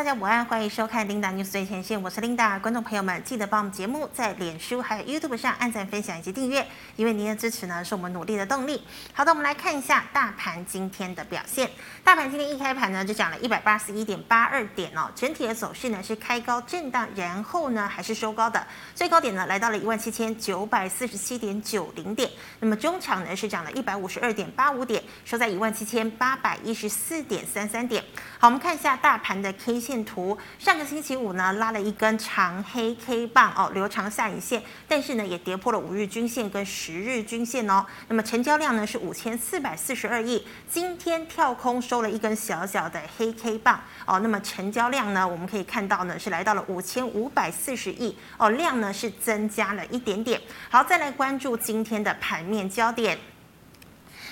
大家午安，欢迎收看 Linda News 最前线，我是 Linda。观众朋友们，记得帮我们节目在脸书还有 YouTube 上按赞、分享以及订阅，因为您的支持呢是我们努力的动力。好的，我们来看一下大盘今天的表现。大盘今天一开盘呢就涨了一百八十一点八二点哦，整体的走势呢是开高震荡，然后呢还是收高的，最高点呢来到了一万七千九百四十七点九零点。那么中场呢是涨了一百五十二点八五点，收在一万七千八百一十四点三三点。好，我们看一下大盘的 K 线。线图，上个星期五呢拉了一根长黑 K 棒哦，留长下影线，但是呢也跌破了五日均线跟十日均线哦。那么成交量呢是五千四百四十二亿，今天跳空收了一根小小的黑 K 棒哦。那么成交量呢我们可以看到呢是来到了五千五百四十亿哦，量呢是增加了一点点。好，再来关注今天的盘面焦点。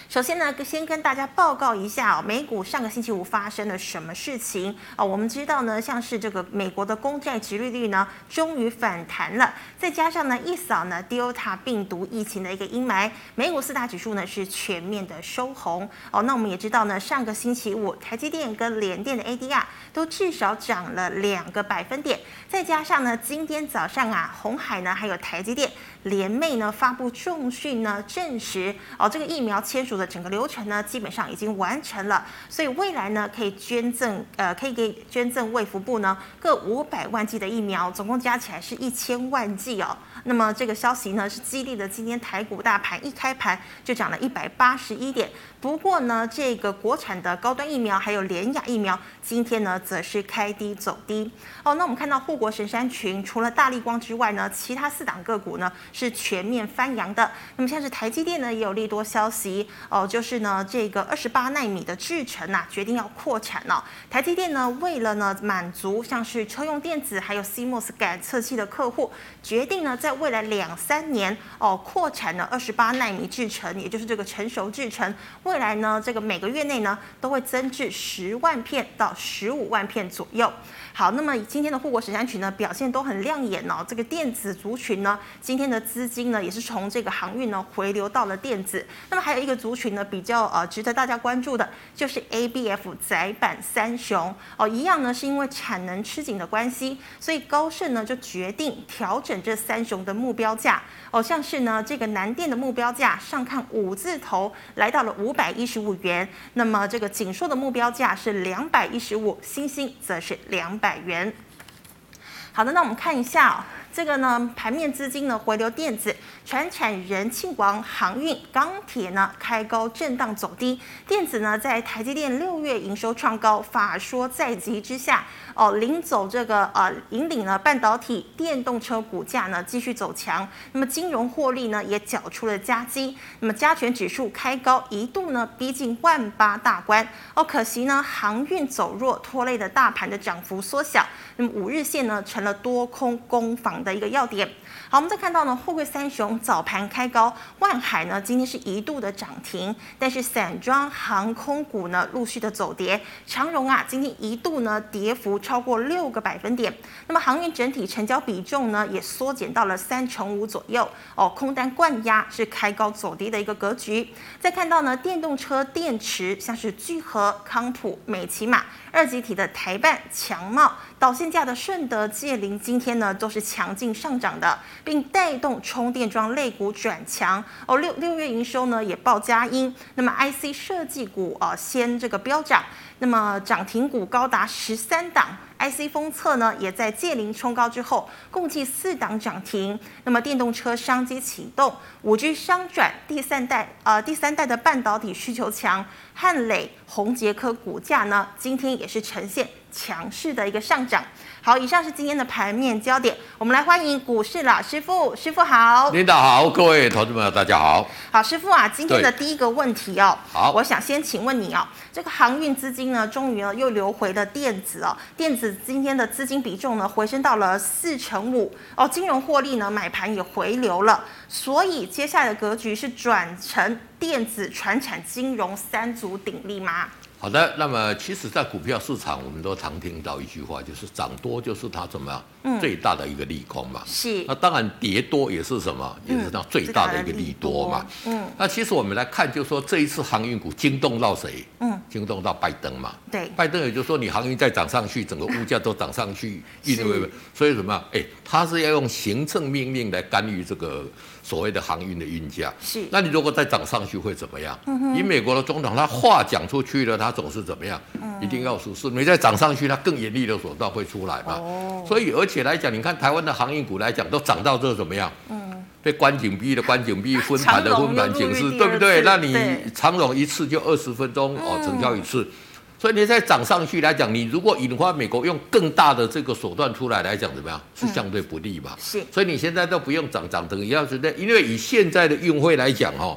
首先呢，先跟大家报告一下哦，美股上个星期五发生了什么事情哦？我们知道呢，像是这个美国的公债殖利率呢，终于反弹了，再加上呢，一扫呢 Delta 病毒疫情的一个阴霾，美股四大指数呢是全面的收红哦。那我们也知道呢，上个星期五台积电跟联电的 ADR 都至少涨了两个百分点，再加上呢，今天早上啊，红海呢还有台积电联袂呢发布重讯呢，证实哦，这个疫苗签署。的整个流程呢，基本上已经完成了，所以未来呢，可以捐赠，呃，可以给捐赠卫福部呢各五百万剂的疫苗，总共加起来是一千万剂哦。那么这个消息呢，是激励了今天台股大盘一开盘就涨了一百八十一点。不过呢，这个国产的高端疫苗还有联亚疫苗，今天呢则是开低走低哦。那我们看到护国神山群，除了大力光之外呢，其他四档个股呢是全面翻扬的。那么像是台积电呢，也有利多消息哦，就是呢这个二十八纳米的制程啊，决定要扩产了。台积电呢，为了呢满足像是车用电子还有 CMOS 感测器的客户，决定呢在未来两三年哦扩产了二十八纳米制程，也就是这个成熟制程。未来呢，这个每个月内呢，都会增至十万片到十五万片左右。好，那么今天的护国神山群呢，表现都很亮眼哦。这个电子族群呢，今天的资金呢，也是从这个航运呢回流到了电子。那么还有一个族群呢，比较呃值得大家关注的，就是 ABF 窄板三雄哦，一样呢是因为产能吃紧的关系，所以高盛呢就决定调整这三雄的目标价哦，像是呢这个南电的目标价上看五字头，来到了五。百一十五元，那么这个锦硕的目标价是两百一十五，星星则是两百元。好的，那我们看一下哦。这个呢，盘面资金呢回流电子、传产、人庆王、航运、钢铁呢开高震荡走低。电子呢在台积电六月营收创高，法说在即之下，哦领走这个呃引领了半导体、电动车股价呢继续走强。那么金融获利呢也缴出了佳绩。那么加权指数开高，一度呢逼近万八大关。哦，可惜呢航运走弱，拖累的大盘的涨幅缩小。那么五日线呢成了多空攻防的一个要点。好，我们再看到呢，货柜三雄早盘开高，万海呢今天是一度的涨停，但是散装航空股呢陆续的走跌，长荣啊今天一度呢跌幅超过六个百分点，那么航运整体成交比重呢也缩减到了三成五左右哦，空单灌压是开高走低的一个格局。再看到呢，电动车电池像是聚合、康普、美琪玛。二级体的台半、强茂、导线架的顺德、界霖，今天呢都是强劲上涨的，并带动充电桩类股转强。哦，六六月营收呢也报佳音。那么 IC 设计股啊、先这个飙涨，那么涨停股高达十三档。IC 封测呢，也在界霖冲高之后，共计四档涨停。那么电动车商机启动，五 G 商转，第三代呃第三代的半导体需求强，汉磊、宏捷科股价呢，今天也是呈现强势的一个上涨。好，以上是今天的盘面焦点。我们来欢迎股市老师傅，师傅好。领导好，各位投资朋友大家好。好，师傅啊，今天的第一个问题哦，好，我想先请问你哦，这个航运资金呢，终于呢又流回了电子哦，电子今天的资金比重呢回升到了四成五哦，金融获利呢买盘也回流了，所以接下来的格局是转成电子、船产、金融三足鼎立吗？好的，那么其实，在股票市场，我们都常听到一句话，就是涨多就是它怎么样、最大的一个利空嘛。是。那当然跌多也是什么，也是它最大的一个利多嘛。嗯。那其实我们来看，就是说这一次航运股惊动到谁？嗯。惊动到拜登嘛。对，拜登也就是说，你航运再涨上去，整个物价都涨上去，因为所以什么？哎，他是要用行政命令来干预这个所谓的航运的运价。是，那你如果再涨上去会怎么样？嗯、以美国的总统，他话讲出去了，他总是怎么样？嗯、一定要实施。你再涨上去，他更严厉的手段会出来嘛。哦。所以而且来讲，你看台湾的航运股来讲，都涨到这怎么样？嗯。被关紧闭的关紧闭，分盘的分盘警示，对不对？那你长荣一次就二十分钟哦，成交一次，嗯、所以你再涨上去来讲，你如果引发美国用更大的这个手段出来来讲，怎么样？是相对不利嘛？是、嗯。所以你现在都不用涨涨等一样子的，因为以现在的运会来讲哦，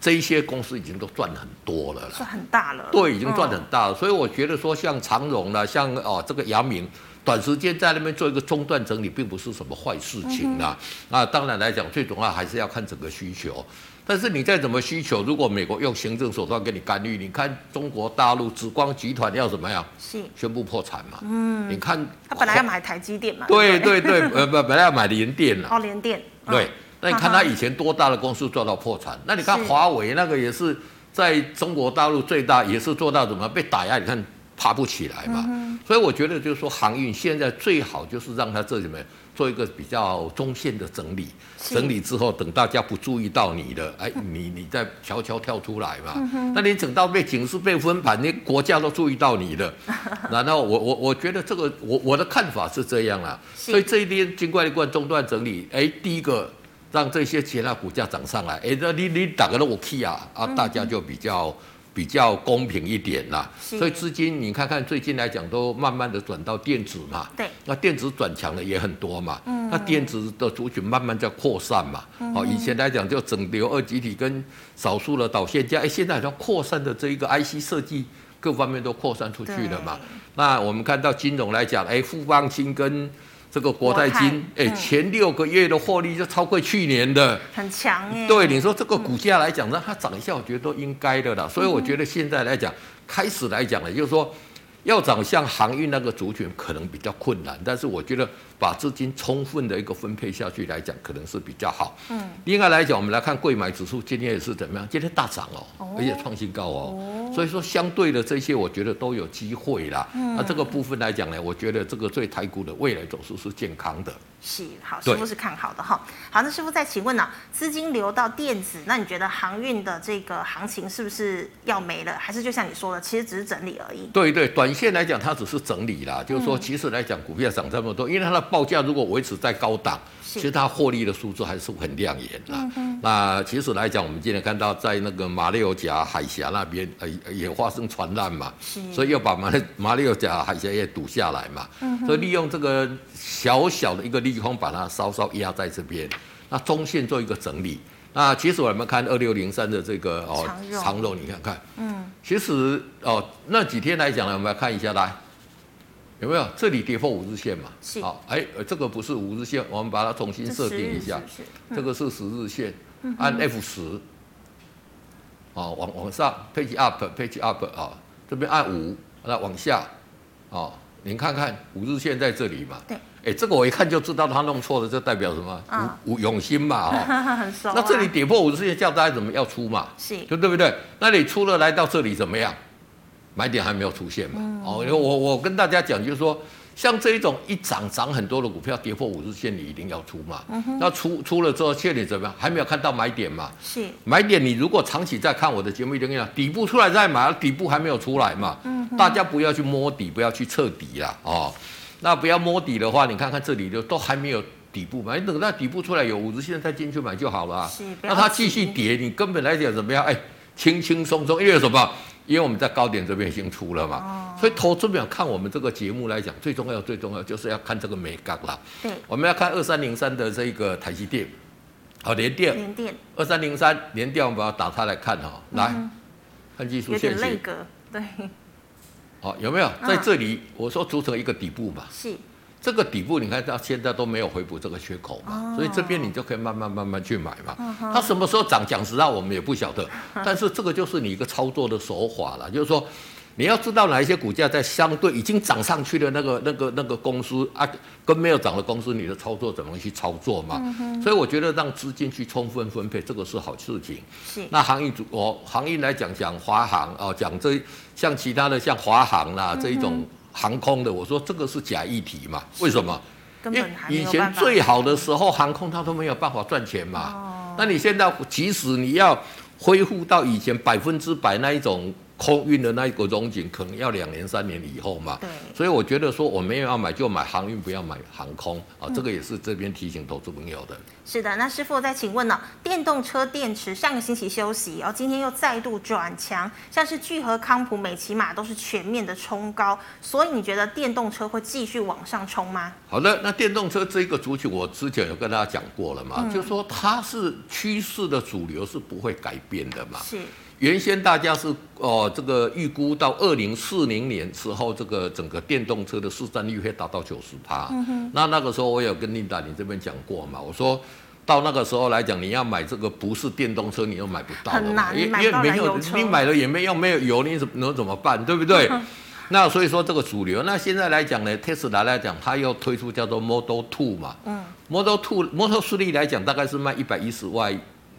这一些公司已经都赚很多了，是很大了。对，已经赚很大了。所以我觉得说，像长荣啦，像哦这个阳明。短时间在那边做一个中断整理，并不是什么坏事情啊。那、嗯、当然来讲，最重要还是要看整个需求。但是你再怎么需求，如果美国用行政手段给你干预，你看中国大陆紫光集团要怎么样？是宣布破产嘛？嗯，你看他本来要买台积电嘛？对对对，呃不，本来要买联电了。哦，联电。对，那你看他以前多大的公司做到破产？那你看华为那个也是在中国大陆最大，也是做到怎么被打压？你看。爬不起来嘛，嗯、所以我觉得就是说，航运现在最好就是让它这里面做一个比较中线的整理，整理之后，等大家不注意到你的，哎，你你再悄悄跳出来嘛。嗯、那你整到被警示、被分盘，你国家都注意到你的，然后我我我觉得这个我我的看法是这样啊。所以这一边经过一段中断整理，哎，第一个让这些其他股价涨上来，哎，那你你打个我 key 啊啊，大家就比较。比较公平一点啦，所以资金你看看最近来讲都慢慢的转到电子嘛，对，那电子转强的也很多嘛，嗯，那电子的族群慢慢在扩散嘛，哦，以前来讲就整流二极体跟少数的导线架，哎，现在好像扩散的这一个 IC 设计各方面都扩散出去了嘛，那我们看到金融来讲，哎，富邦金跟。这个国泰金，哎，前六个月的获利就超过去年的，很强耶。对，你说这个股价来讲，让它涨一下，我觉得都应该的啦。所以我觉得现在来讲，开始来讲呢，就是说。要涨像航运那个族群可能比较困难，但是我觉得把资金充分的一个分配下去来讲，可能是比较好。嗯，另外来讲，我们来看贵买指数今天也是怎么样？今天大涨哦，而且创新高哦。哦，所以说相对的这些，我觉得都有机会啦。嗯，那这个部分来讲呢，我觉得这个对台股的未来走势是健康的。是，好，师傅是看好的哈。好，那师傅再请问呢、啊？资金流到电子，那你觉得航运的这个行情是不是要没了？还是就像你说的，其实只是整理而已？对对，短线来讲，它只是整理啦。就是说，其实来讲，股票涨这么多，因为它的报价如果维持在高档，其实它获利的数字还是很亮眼的。嗯、那其实来讲，我们今天看到在那个马六甲海峡那边，呃，也发生船难嘛，所以要把马马六甲海峡也堵下来嘛。嗯、所以利用这个小小的一个利空，把它稍稍压在这边。那中线做一个整理。那其实我们看二六零三的这个哦长肉，你看看，嗯，其实哦那几天来讲呢，我们来看一下来。有没有这里跌破五日线嘛？是。好，哎，这个不是五日线，我们把它重新设定一下。是是嗯、这个是十日线，按 F 十、嗯。哦，往往上，page up，page up 啊，这边按五，那往下，哦，您看看五日线在这里嘛？对。哎，这个我一看就知道他弄错了，这代表什么？五五、哦、永兴嘛，哈、哦。很熟、啊。那这里跌破五日线，叫大家怎么要出嘛？是。就对不对？那你出了来到这里怎么样？买点还没有出现嘛？哦，因为我我跟大家讲，就是说，像这一种一涨涨很多的股票，跌破五日线，你一定要出嘛。那出出了之后，现在怎么样？还没有看到买点嘛？是。买点，你如果长期在看我的节目，一定要底部出来再买，底部还没有出来嘛。大家不要去摸底，不要去测底啦。哦，那不要摸底的话，你看看这里就都还没有底部嘛。你等到底部出来有五日线再进去买就好了。是。那它继续跌，你根本来讲怎么样？哎，轻轻松松，因为什么？因为我们在高点这边已经出了嘛，所以投资者看我们这个节目来讲，最重要最重要就是要看这个美感啦。对，我们要看二三零三的这个台积电，好，联电，联电，二三零三联电，我们把它打开来看哈，来看技术线型，有格，对，好，有没有？在这里？我说组成一个底部嘛，是。这个底部你看到现在都没有回补这个缺口嘛，所以这边你就可以慢慢慢慢去买嘛。它什么时候涨，讲实话我们也不晓得，但是这个就是你一个操作的手法了，就是说你要知道哪一些股价在相对已经涨上去的那个、那个、那个公司啊，跟没有涨的公司，你的操作怎么去操作嘛？嗯、所以我觉得让资金去充分分配，这个是好事情。是。那行业主，我行业来讲讲华航哦，讲这像其他的像华航啦、嗯、这一种航空的，我说这个是假议题嘛？为什么？因为以前最好的时候，航空它都没有办法赚钱嘛。哦。那你现在即使你要恢复到以前百分之百那一种。空运的那一个融景可能要两年三年以后嘛，对，所以我觉得说我没有要买就买航运，不要买航空啊，这个也是这边提醒投资朋友的。是的，那师傅再请问呢？电动车电池上个星期休息，然后今天又再度转强，像是聚合、康普、美骑马都是全面的冲高，所以你觉得电动车会继续往上冲吗？好的，那电动车这一个族群，我之前有跟大家讲过了嘛，嗯、就是说它是趋势的主流是不会改变的嘛。是。原先大家是哦，这个预估到二零四零年时候，这个整个电动车的市占率会达到九十趴。那那个时候我有跟琳达你这边讲过嘛，我说到那个时候来讲，你要买这个不是电动车，你又买不到的嘛，因为因为没有你买了也没用，没有油，你怎能怎么办？对不对？那所以说这个主流，那现在来讲呢，特斯拉来讲，它又推出叫做 Model Two 嘛。嗯。Model Two，Model Three 来讲，大概是卖一百一十万。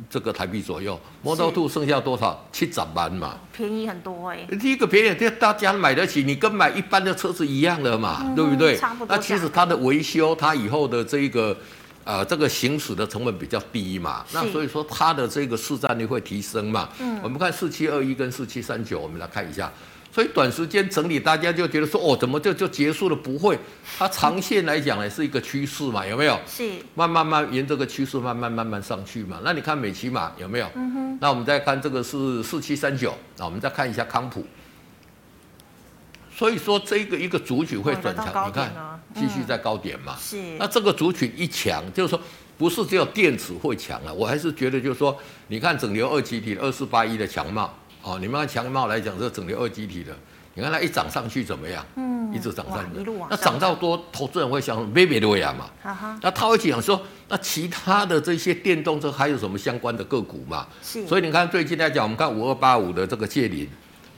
这个台币左右，Model Two 剩下多少？七十万嘛，便宜很多哎、欸。第一个便宜，这大家买得起，你跟买一般的车子一样的嘛，嗯、对不对？差不多。那其实它的维修，它以后的这个，呃，这个行驶的成本比较低嘛，那所以说它的这个市占率会提升嘛。嗯。我们看四七二一跟四七三九，我们来看一下。所以短时间整理，大家就觉得说，哦，怎么就就结束了？不会，它长线来讲呢，是一个趋势嘛，有没有？是。慢慢慢沿这个趋势慢慢慢慢上去嘛。那你看美琪玛有没有？嗯哼。那我们再看这个是四七三九，那我们再看一下康普。所以说这个一个族群会转强，你看继续在高点嘛。是。那这个族群一强，就是说不是只有电子会强了，我还是觉得就是说，你看整流二极体二四八一的强茂。哦，你们按强茂来讲，这整流二极体的，你看它一涨上去怎么样？嗯，一直涨上去，那涨到多，投资人会想没别的位啊嘛。哈哈。那他会讲说，那其他的这些电动车还有什么相关的个股嘛？是。所以你看最近来讲，我们看五二八五的这个界霖，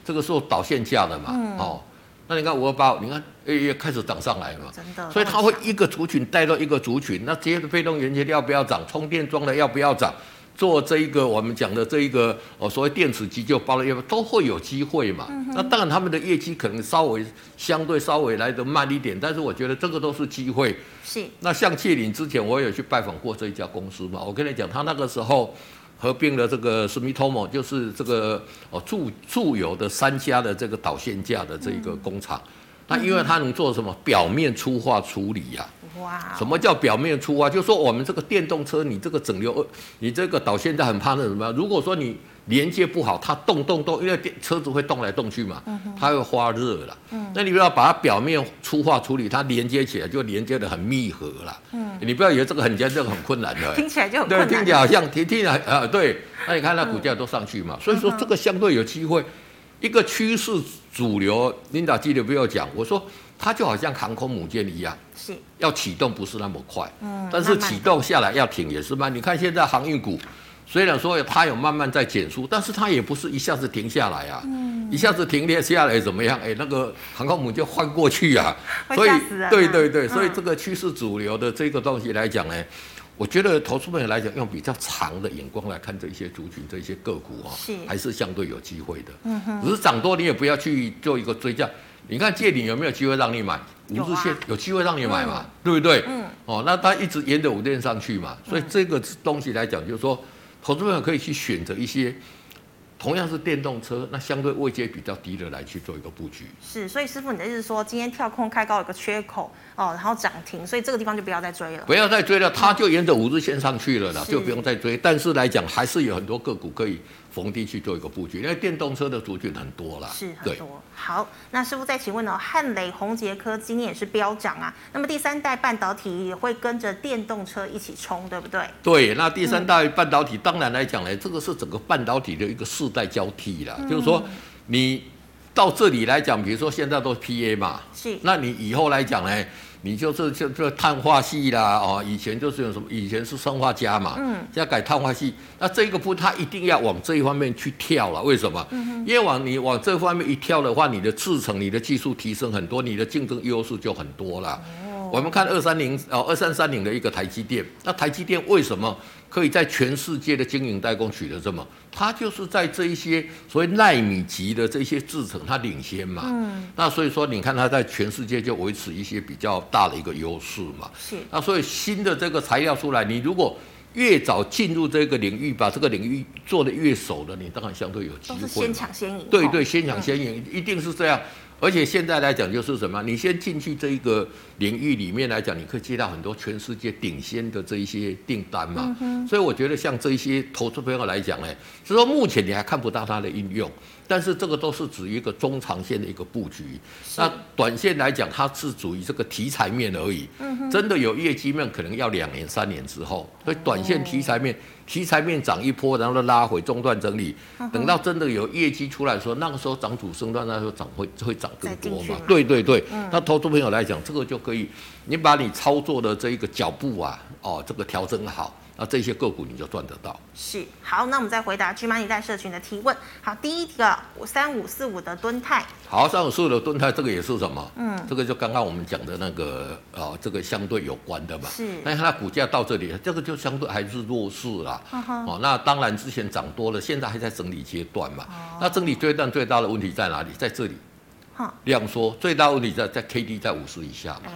这个是导线架的嘛。嗯。哦，那你看五二八五，你看哎也开始涨上来了嘛。真的。所以它会一个族群带到一个族群，那这些被动元件要不要涨？充电桩的要不要涨？做这一个我们讲的这一个哦，所谓电子急救包的业务都会有机会嘛。嗯、那当然他们的业绩可能稍微相对稍微来得慢一点，但是我觉得这个都是机会。是。那像谢林之前我也有去拜访过这一家公司嘛，我跟你讲，他那个时候合并了这个 Sumitomo，就是这个哦住住有的三家的这个导线架的这一个工厂。嗯、那因为它能做什么表面粗化处理呀、啊？哇！什么叫表面粗化？就是说我们这个电动车，你这个整流，你这个导线在很怕那什么？如果说你连接不好，它动动动，因为电车子会动来动去嘛，它会发热了。嗯，那你不要把它表面粗化处理，它连接起来就连接的很密合了。嗯，你不要以为这个很简单，这个很困难的。听起来就很困难。对，听起来好像听听起来啊，对。那你看它股价都上去嘛，所以说这个相对有机会。一个趋势主流，琳达记得不要讲，我说。它就好像航空母舰一样，是要启动不是那么快，嗯，但是启动下来要停也是慢。你看现在航运股，虽然说它有慢慢在减速，但是它也不是一下子停下来啊，嗯，一下子停跌下来怎么样？哎，那个航空母舰换过去啊，所以对对对，所以这个趋势主流的这个东西来讲呢，我觉得投资朋友来讲用比较长的眼光来看这些族群、这些个股啊，是还是相对有机会的。嗯哼，只是涨多你也不要去做一个追价。你看界霖有没有机会让你买？五日线有机会让你买嘛？对不对？嗯。哦，那它一直沿着五日线上去嘛，所以这个东西来讲，就是说，投资朋友可以去选择一些。同样是电动车，那相对位阶比较低的来去做一个布局。是，所以师傅，你的意思是说，今天跳空开高有个缺口哦，然后涨停，所以这个地方就不要再追了。不要再追了，它就沿着五日线上去了啦，就不用再追。但是来讲，还是有很多个股可以逢低去做一个布局，因为电动车的族群很多啦。是很多。好，那师傅再请问呢、哦？汉磊、宏杰科今年也是飙涨啊，那么第三代半导体也会跟着电动车一起冲，对不对？对，那第三代半导体当然来讲呢，这个是整个半导体的一个世代交替啦，嗯、就是说你到这里来讲，比如说现在都是 PA 嘛，是，那你以后来讲呢，你就是就就碳化系啦，哦，以前就是有什么，以前是生化家嘛，嗯，现在改碳化系，那这个步它一定要往这一方面去跳了，为什么？嗯，因为往你往这方面一跳的话，你的制程、你的技术提升很多，你的竞争优势就很多了。哦，我们看二三零哦，二三三零的一个台积电，那台积电为什么？可以在全世界的经营代工取得这么，它就是在这一些所谓纳米级的这些制程，它领先嘛。嗯。那所以说，你看它在全世界就维持一些比较大的一个优势嘛。是。那所以新的这个材料出来，你如果越早进入这个领域，把这个领域做得越熟的，你当然相对有机会。先抢先赢。对对，先抢先赢，嗯、一定是这样。而且现在来讲，就是什么？你先进去这一个领域里面来讲，你可以接到很多全世界顶尖的这一些订单嘛。所以我觉得像这一些投资朋友来讲呢，就是说目前你还看不到它的应用。但是这个都是指一个中长线的一个布局，那短线来讲，它是属于这个题材面而已。真的有业绩面，可能要两年、三年之后。所以短线题材面，题材面涨一波，然后拉回中段整理，等到真的有业绩出来的时候，那个时候涨主升段，那时候涨会会涨更多嘛？对对对。那投资朋友来讲，这个就可以，你把你操作的这一个脚步啊，哦，这个调整好。那这些个股你就赚得到。是，好，那我们再回答 GMoney 带社群的提问。好，第一个三五四五的敦泰。好，三五四五的敦泰，这个也是什么？嗯，这个就刚刚我们讲的那个啊，这个相对有关的嘛。是。那它股价到这里，这个就相对还是弱势啦。哦、嗯、哦，那当然之前涨多了，现在还在整理阶段嘛。哦。那整理阶段最大的问题在哪里？在这里。哈。量缩，最大问题在在 K D 在五十以下嘛。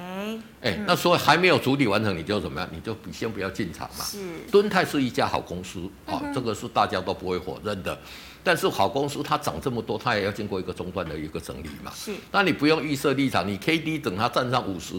哎那所以还没有主体完成，你就怎么样？你就先不要进场嘛。是，敦泰是一家好公司啊、哦，这个是大家都不会否认的。但是好公司它涨这么多，它也要经过一个中段的一个整理嘛。是，那你不用预设立场，你 K D 等它站上五十。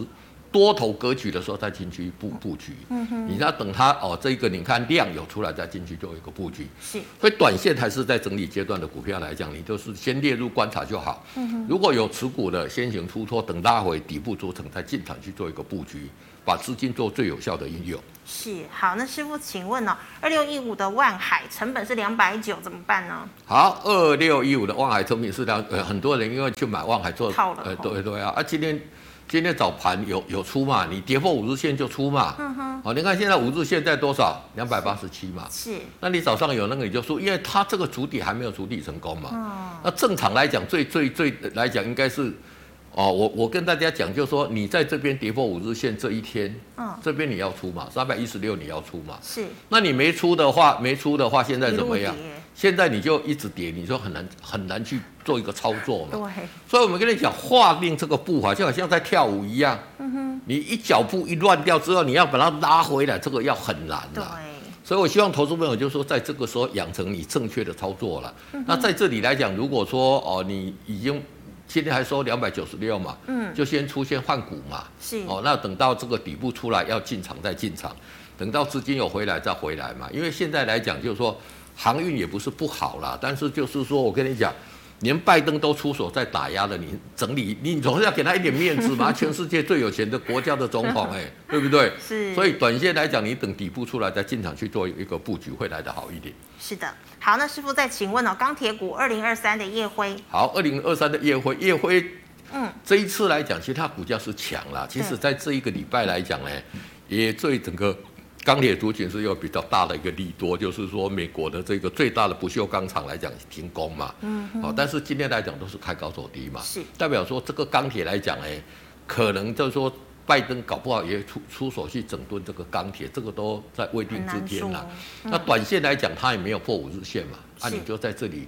多头格局的时候再进去布布局，嗯哼，你要等它哦，这个你看量有出来再进去做一个布局，是，所以短线还是在整理阶段的股票来讲，你就是先列入观察就好，嗯哼，如果有持股的先行出脱，等拉回底部组成再进场去做一个布局，把资金做最有效的运用。是，好，那师傅请问呢、哦，二六一五的万海成本是两百九，怎么办呢？好，二六一五的万海成本是两，呃，很多人因为去买万海做套了，呃，对对啊，啊，今天。今天早盘有有出嘛？你跌破五日线就出嘛。嗯哼。好，你看现在五日线在多少？两百八十七嘛。是。那你早上有那个你就说，因为它这个主底还没有主底成功嘛。嗯。那正常来讲，最最最来讲应该是，哦，我我跟大家讲，就是说你在这边跌破五日线这一天，嗯，这边你要出嘛，三百一十六你要出嘛。是。那你没出的话，没出的话，现在怎么样？现在你就一直跌，你就很难很难去做一个操作嘛。对。所以我们跟你讲，划定这个步伐，就好像在跳舞一样。嗯哼。你一脚步一乱掉之后，你要把它拉回来，这个要很难的。对。所以我希望投资朋友就是说，在这个时候养成你正确的操作了。嗯。那在这里来讲，如果说哦，你已经今天还收两百九十六嘛，嗯，就先出现换股嘛。是。哦，那等到这个底部出来要进场再进场，等到资金有回来再回来嘛。因为现在来讲就是说。航运也不是不好啦，但是就是说我跟你讲，连拜登都出手在打压了，你整理，你总是要给他一点面子嘛。全世界最有钱的国家的总统，哎，对不对？是。所以短线来讲，你等底部出来再进场去做一个布局，会来得好一点。是的。好，那师傅再请问哦，钢铁股二零二三的夜辉。好，二零二三的夜辉，夜辉，嗯，这一次来讲，其实它股价是强了。其实在这一个礼拜来讲呢，也对整个。钢铁族群是有比较大的一个利多，就是说美国的这个最大的不锈钢厂来讲停工嘛，嗯，好，但是今天来讲都是开高走低嘛，是。代表说这个钢铁来讲，哎，可能就是说拜登搞不好也出出手去整顿这个钢铁，这个都在未定之间了。那短线来讲，它也没有破五日线嘛，啊，你就在这里。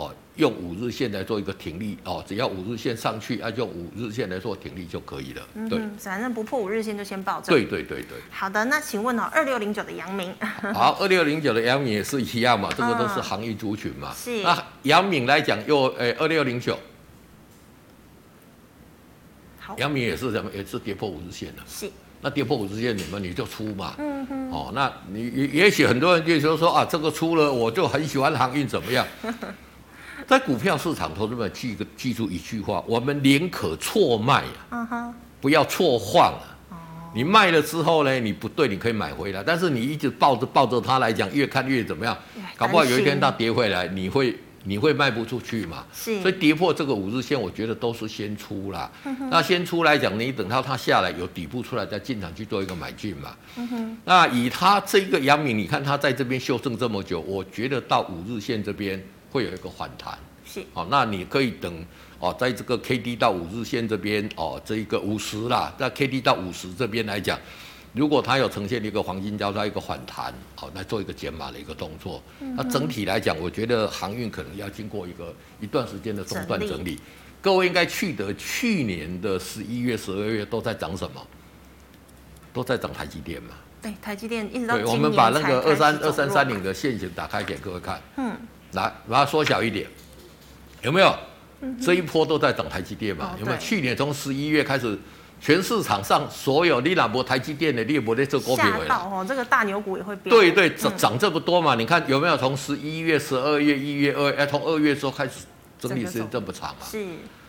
哦，用五日线来做一个停利哦，只要五日线上去，啊，用五日线来做停利就可以了。嗯，对，反正不破五日线就先抱着。对对对对。好的，那请问哦，二六零九的阳明。好，二六零九的阳明也是一样嘛，这个都是行业族群嘛。是。那阳明来讲，又诶，二六零九。好。阳明也是什么？也是跌破五日线的。是。那跌破五日线，你们你就出嘛。嗯哼。哦，那你也也许很多人就说说啊，这个出了，我就很喜欢航运，怎么样？在股票市场，投资们记个记住一句话：我们宁可错卖啊，不要错换啊。你卖了之后呢，你不对，你可以买回来。但是你一直抱着抱着它来讲，越看越怎么样？搞不好有一天它跌回来，你会你会卖不出去嘛？是，所以跌破这个五日线，我觉得都是先出啦。那先出来讲，你等到它下来有底部出来再进场去做一个买进嘛。那以它这个阳明，你看它在这边修正这么久，我觉得到五日线这边会有一个反弹。是，哦，那你可以等哦，在这个 K D 到五日线这边哦，这一个五十啦，在 K D 到五十这边来讲。如果它有呈现一个黄金交叉一个反弹，好，来做一个减码的一个动作。那整体来讲，我觉得航运可能要经过一个一段时间的中断整理。各位应该记得去年的十一月、十二月都在涨什么？都在涨台积电嘛？对，台积电一直到我们把那个二三二三三零的线型打开给各位看。嗯。来，把它缩小一点，有没有？这一波都在等台积电嘛？有没有？去年从十一月开始。全市场上所有你哪波台积电的，你也不会做股票了。吓到哦，这个大牛股也会变。对对，涨涨这么多嘛？你看有没有从十一月、十二月、一月、二，哎，从二月时候开始整理时间这么长嘛？是。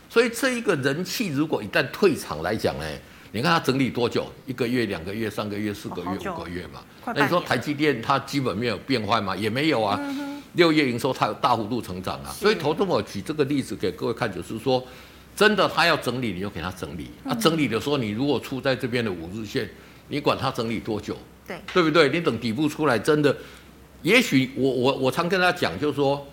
所以这一个人气如果一旦退场来讲呢，你看它整理多久？一个月、两个月、三个月、四个月、五个月嘛？那你说台积电它基本没有变坏吗？也没有啊。六月营收它有大幅度成长啊。所以投资我举这个例子给各位看，就是说。真的，他要整理，你就给他整理。啊整理的时候，你如果出在这边的五日线，你管他整理多久，对，对不对？你等底部出来，真的，也许我我我常跟他讲，就是说。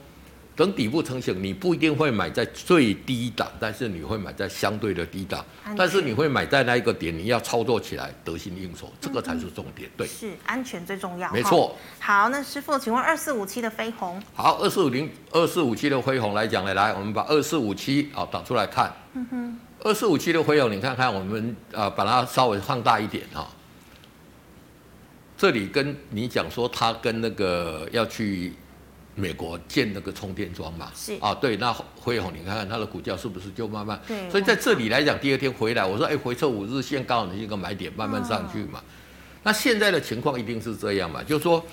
等底部成型，你不一定会买在最低档，但是你会买在相对的低档。但是你会买在那一个点，你要操作起来得心应手，这个才是重点。对，是安全最重要。没错。好，那师傅，请问二四五七的飞鸿？好，二四五零二四五七的飞鸿来讲呢，来，我们把二四五七啊打出来看。嗯哼。二四五七的飞鸿，你看看，我们啊把它稍微放大一点啊。这里跟你讲说，它跟那个要去。美国建那个充电桩嘛，是啊，对，那辉鸿，你看看它的股价是不是就慢慢？对，所以在这里来讲，第二天回来，我说，哎，回撤五日线刚好的一个买点，慢慢上去嘛。哦、那现在的情况一定是这样嘛，就是说，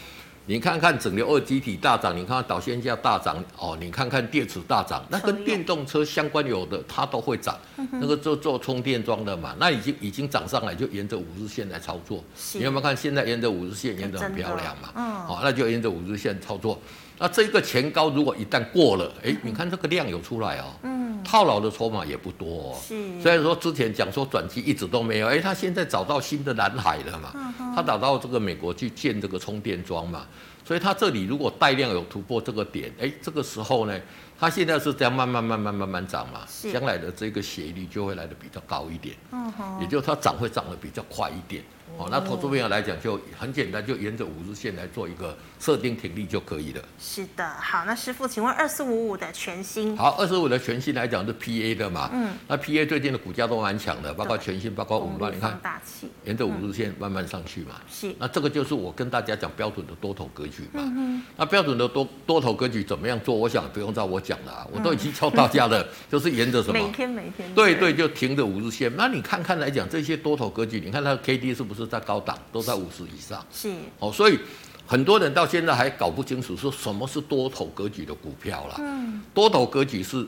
你看看整流二极体大涨，你看看导线架大涨，哦，你看看电池大涨，那跟电动车相关有的它都会涨，嗯、那个做做充电桩的嘛，那已经已经涨上来，就沿着五日线来操作。你有没有看现在沿着五日线沿着很漂亮嘛？嗯，好，那就沿着五日线操作。那这个前高如果一旦过了，哎，你看这个量有出来哦，嗯，套牢的筹码也不多哦，是。虽然说之前讲说转机一直都没有，哎，他现在找到新的蓝海了嘛，他找到这个美国去建这个充电桩嘛，所以他这里如果带量有突破这个点，哎，这个时候呢，他现在是这样慢慢慢慢慢慢涨嘛，将来的这个斜率就会来的比较高一点，嗯哼，也就是它涨会涨得比较快一点。哦，那投资朋友来讲就很简单，就沿着五日线来做一个设定停利就可以了。是的，好，那师傅，请问二四五五的全新？好，二四五的全新来讲是 PA 的嘛？嗯，那 PA 最近的股价都蛮强的，包括全新，包括五万，你看，大气，沿着五日线慢慢上去嘛。是，那这个就是我跟大家讲标准的多头格局嘛。嗯，那标准的多多头格局怎么样做？我想不用照我讲了，我都已经教大家了，就是沿着什么？每天每天。对对，就停着五日线。那你看看来讲这些多头格局，你看它的 KD 是不是？在高档都在五十以上，是哦，所以很多人到现在还搞不清楚说什么是多头格局的股票啦。嗯，多头格局是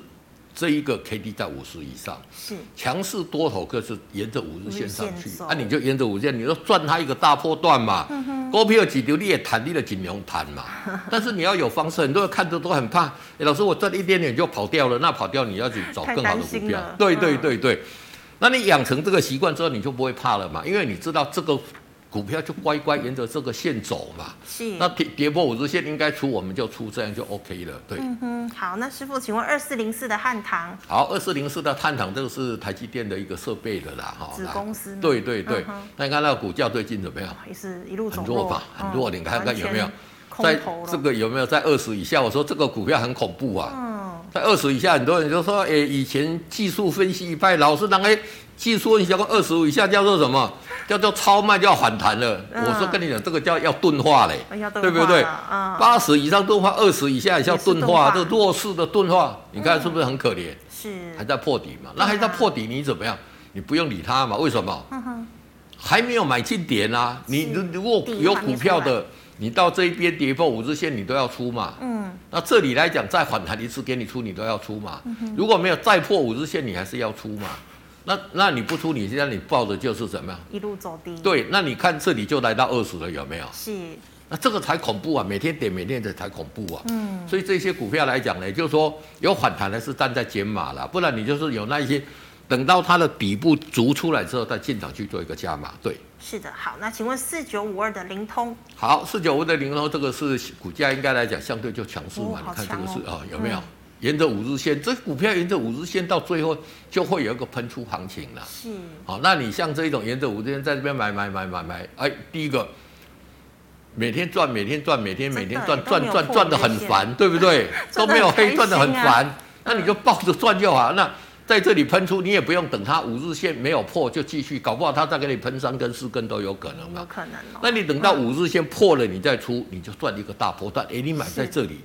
这一个 K D 在五十以上，是强势多头，可是沿着五日线上去，那、啊、你就沿着五日线，你就赚它一个大波段嘛。股票几条你也弹，你的尽量弹嘛。但是你要有方式，很多人看着都很怕。哎，老师，我赚一点点就跑掉了，那跑掉你要去找更好的股票。对对对对。那你养成这个习惯之后，你就不会怕了嘛？因为你知道这个股票就乖乖沿着这个线走嘛。是。那跌跌破五日线应该出，我们就出，这样就 OK 了。对。嗯哼。好，那师傅，请问二四零四的汉唐？好，二四零四的汉唐，这个是台积电的一个设备的啦，哈。子公司。对对对。嗯、那你看那个股价最近怎么样？也是一路走弱。很弱吧？很弱，你看看有没有？在这个有没有在二十以下？我说这个股票很恐怖啊。嗯。在二十以下，很多人就说：“哎，以前技术分析一派老是当哎，技术分析二十五以下叫做什么？叫做超卖，就要反弹了。嗯”我说跟你讲，这个叫要钝化嘞，对不对？八十、嗯、以上钝化，二十以下也叫钝化，这弱势的钝化，你看是不是很可怜？是、嗯，还在破底嘛？那还在破底，你怎么样？你不用理它嘛？为什么？嗯、还没有买进点啊！你如果有股票的。你到这一边跌破五日线，你都要出嘛？嗯，那这里来讲再反弹一次给你出，你都要出嘛？嗯、如果没有再破五日线，你还是要出嘛？那那你不出，你现在你抱的就是怎么样？一路走低。对，那你看这里就来到二十了，有没有？是。那这个才恐怖啊！每天点每天的才恐怖啊！嗯，所以这些股票来讲呢，就是说有反弹的是站在减码了，不然你就是有那一些等到它的底部足出来之后再进场去做一个加码。对，是的。好，那请问四九五二的灵通？好，四九五的灵通，这个是股价应该来讲相对就强势嘛？哦、你看这个是啊、哦，有没有？嗯、沿着五日线，这股票沿着五日线到最后就会有一个喷出行情了。是。好，那你像这一种沿着五日线在这边买买买买买，哎，第一个。每天赚，每天赚，每天每天赚，赚赚赚的很烦，对不对？都没有黑，赚的很烦。那你就抱着赚就好。那在这里喷出，你也不用等它五日线没有破就继续，搞不好它再给你喷三根四根都有可能嘛。有可能哦。那你等到五日线破了，你再出，你就赚一个大波段。哎，你买在这里。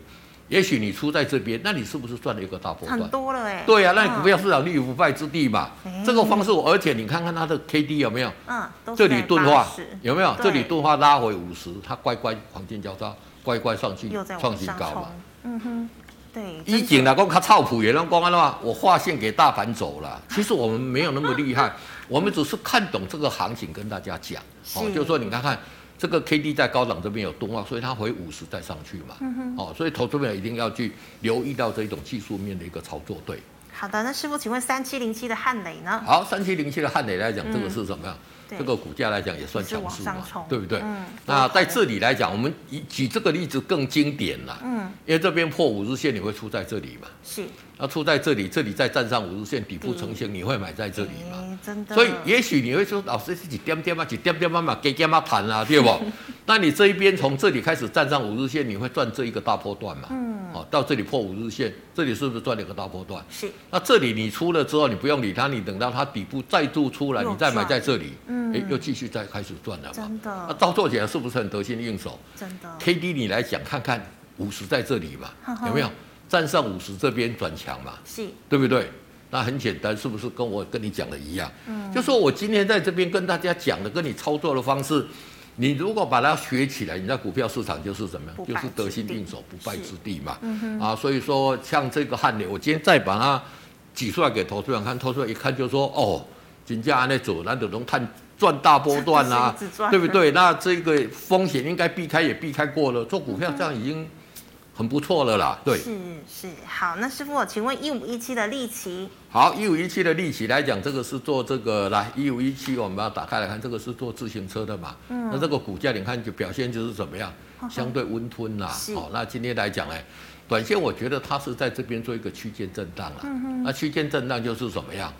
也许你出在这边，那你是不是赚了一个大波段？很多了哎。对呀、啊，那你股票市场立于不败之地嘛。嗯、这个方式，而且你看看它的 K D 有没有？嗯，这里钝化有没有？这里钝化拉回五十，它乖乖黄金交叉，乖乖上去创新高嘛。嗯哼，对。以前来讲，它操盘也能讲的话，我划线给大盘走了。其实我们没有那么厉害，我们只是看懂这个行情，跟大家讲。哦，就是说你看看。这个 K D 在高档这边有动啊，所以它回五十再上去嘛。嗯哼。哦，所以投资者一定要去留意到这一种技术面的一个操作，对。好的，那师傅，请问三七零七的汉磊呢？好，三七零七的汉磊来讲，这个是什么样？嗯这个股价来讲也算强势嘛，对不对？嗯。那在这里来讲，我们以举这个例子更经典了。嗯。因为这边破五日线，你会出在这里嘛？是。那出在这里，这里再站上五日线底部成型，你会买在这里吗？真的。所以也许你会说，老师是几点点嘛？几点点嘛嘛？给点嘛谈啊？对不？那你这一边从这里开始站上五日线，你会赚这一个大波段嘛？嗯。哦，到这里破五日线，这里是不是赚了一个大波段？是。那这里你出了之后，你不用理它，你等到它底部再度出来，你再买在这里。嗯。哎，又继续再开始赚了嘛？真的，那操作起来是不是很得心应手？真的。K D 你来讲，看看五十在这里嘛，有没有站上五十这边转强嘛？是，对不对？那很简单，是不是跟我跟你讲的一样？嗯，就说我今天在这边跟大家讲的，跟你操作的方式，你如果把它学起来，你在股票市场就是怎么样？就是得心应手、不败之地嘛。嗯哼。啊，所以说像这个汉联，我今天再把它挤出来给投资人看，投资人一看就说：哦，金价那走，难得能看。赚大波段啊，对不对？那这个风险应该避开也避开过了，做股票这样已经很不错了啦。对，是是好。那师傅，请问一五一七的利奇，好，一五一七的利奇来讲，这个是做这个来一五一七，我们把它打开来看，这个是做自行车的嘛？嗯，那这个股价你看就表现就是怎么样？相对温吞啦。好，那今天来讲呢？短线我觉得它是在这边做一个区间震荡啊，那区间震荡就是怎么样？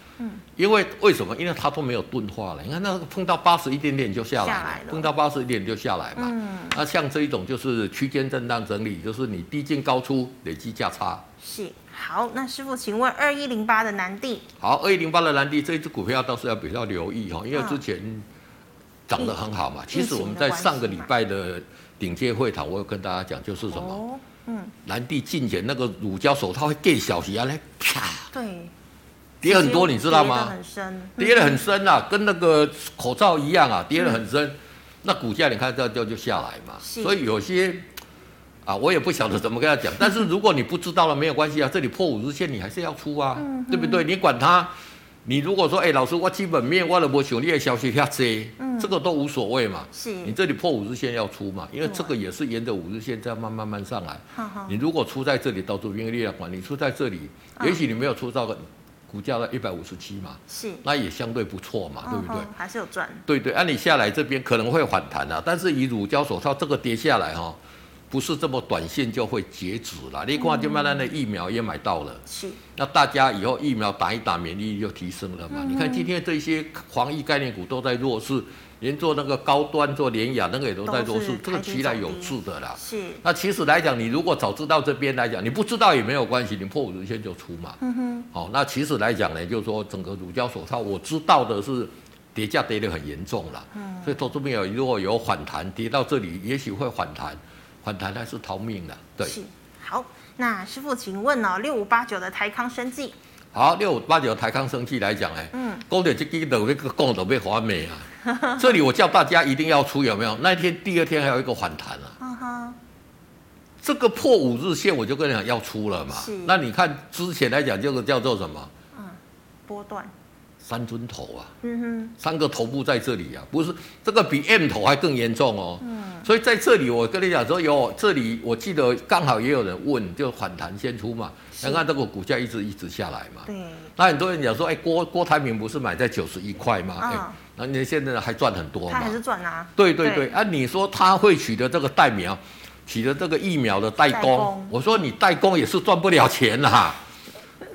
因为为什么？因为它都没有钝化了。你看那个碰到八十一点点就下来了，碰到八十一点就下来嘛。那像这一种就是区间震荡整理，就是你低进高出，累积价差。是好，那师傅，请问二一零八的南地？好，二一零八的南地这一只股票倒是要比较留意哈，因为之前涨得很好嘛。其实我们在上个礼拜的顶尖会谈，我有跟大家讲，就是什么？嗯，南帝进前那个乳胶手套会更小些啊，来啪，对，跌很多，你知道吗？跌得很深，跌得很深啊，跟那个口罩一样啊，跌得很深。那股价你看这就就下来嘛。所以有些啊，我也不晓得怎么跟他讲。但是如果你不知道了，没有关系啊，这里破五日线你还是要出啊，对不对？你管它。你如果说，哎、欸，老师，我基本面我都没想你的消息下跌，嗯，这个都无所谓嘛。是，你这里破五日线要出嘛，因为这个也是沿着五日线这样慢慢慢上来。好好，你如果出在这里，到主兵力量管，你出在这里，也许你没有出到个股价的一百五十七嘛，是，那也相对不错嘛，对不对？还是有赚。对对，按、啊、你下来这边可能会反弹啊，但是以乳胶手套这个跌下来哈。不是这么短线就会截止了。你看，就慢慢的疫苗也买到了，是。那大家以后疫苗打一打，免疫力就提升了嘛。你看今天这些防疫概念股都在弱势，连做那个高端做联雅那个也都在弱势，这个其来有致的啦。是。那其实来讲，你如果早知道这边来讲，你不知道也没有关系，你破五日线就出嘛。嗯哼。好，那其实来讲呢，就是说整个乳胶手套，我知道的是跌价跌得很严重了。嗯。所以投资朋友如果有反弹，跌到这里，也许会反弹。反弹还是逃命的，对。好，那师傅，请问哦，六五八九的台康生技。好，六五八九的台康生技来讲，呢，嗯，高点这个那个共都被华美啊。这里我叫大家一定要出，有没有？那一天第二天还有一个反弹啊。嗯哼。这个破五日线，我就跟你讲要出了嘛。是。那你看之前来讲，这个叫做什么？嗯，波段。三尊头啊。嗯哼。三个头部在这里啊，不是这个比 M 头还更严重哦。嗯。所以在这里我跟你讲说，有这里我记得刚好也有人问，就反弹先出嘛，看看这个股价一直一直下来嘛。对。那很多人讲说，哎，郭郭台铭不是买在九十一块吗？哎、嗯，那你现在还赚很多嘛？他还是赚啊。对对对，对啊，你说他会取得这个代苗，取得这个疫苗的代工，代工我说你代工也是赚不了钱啦、啊。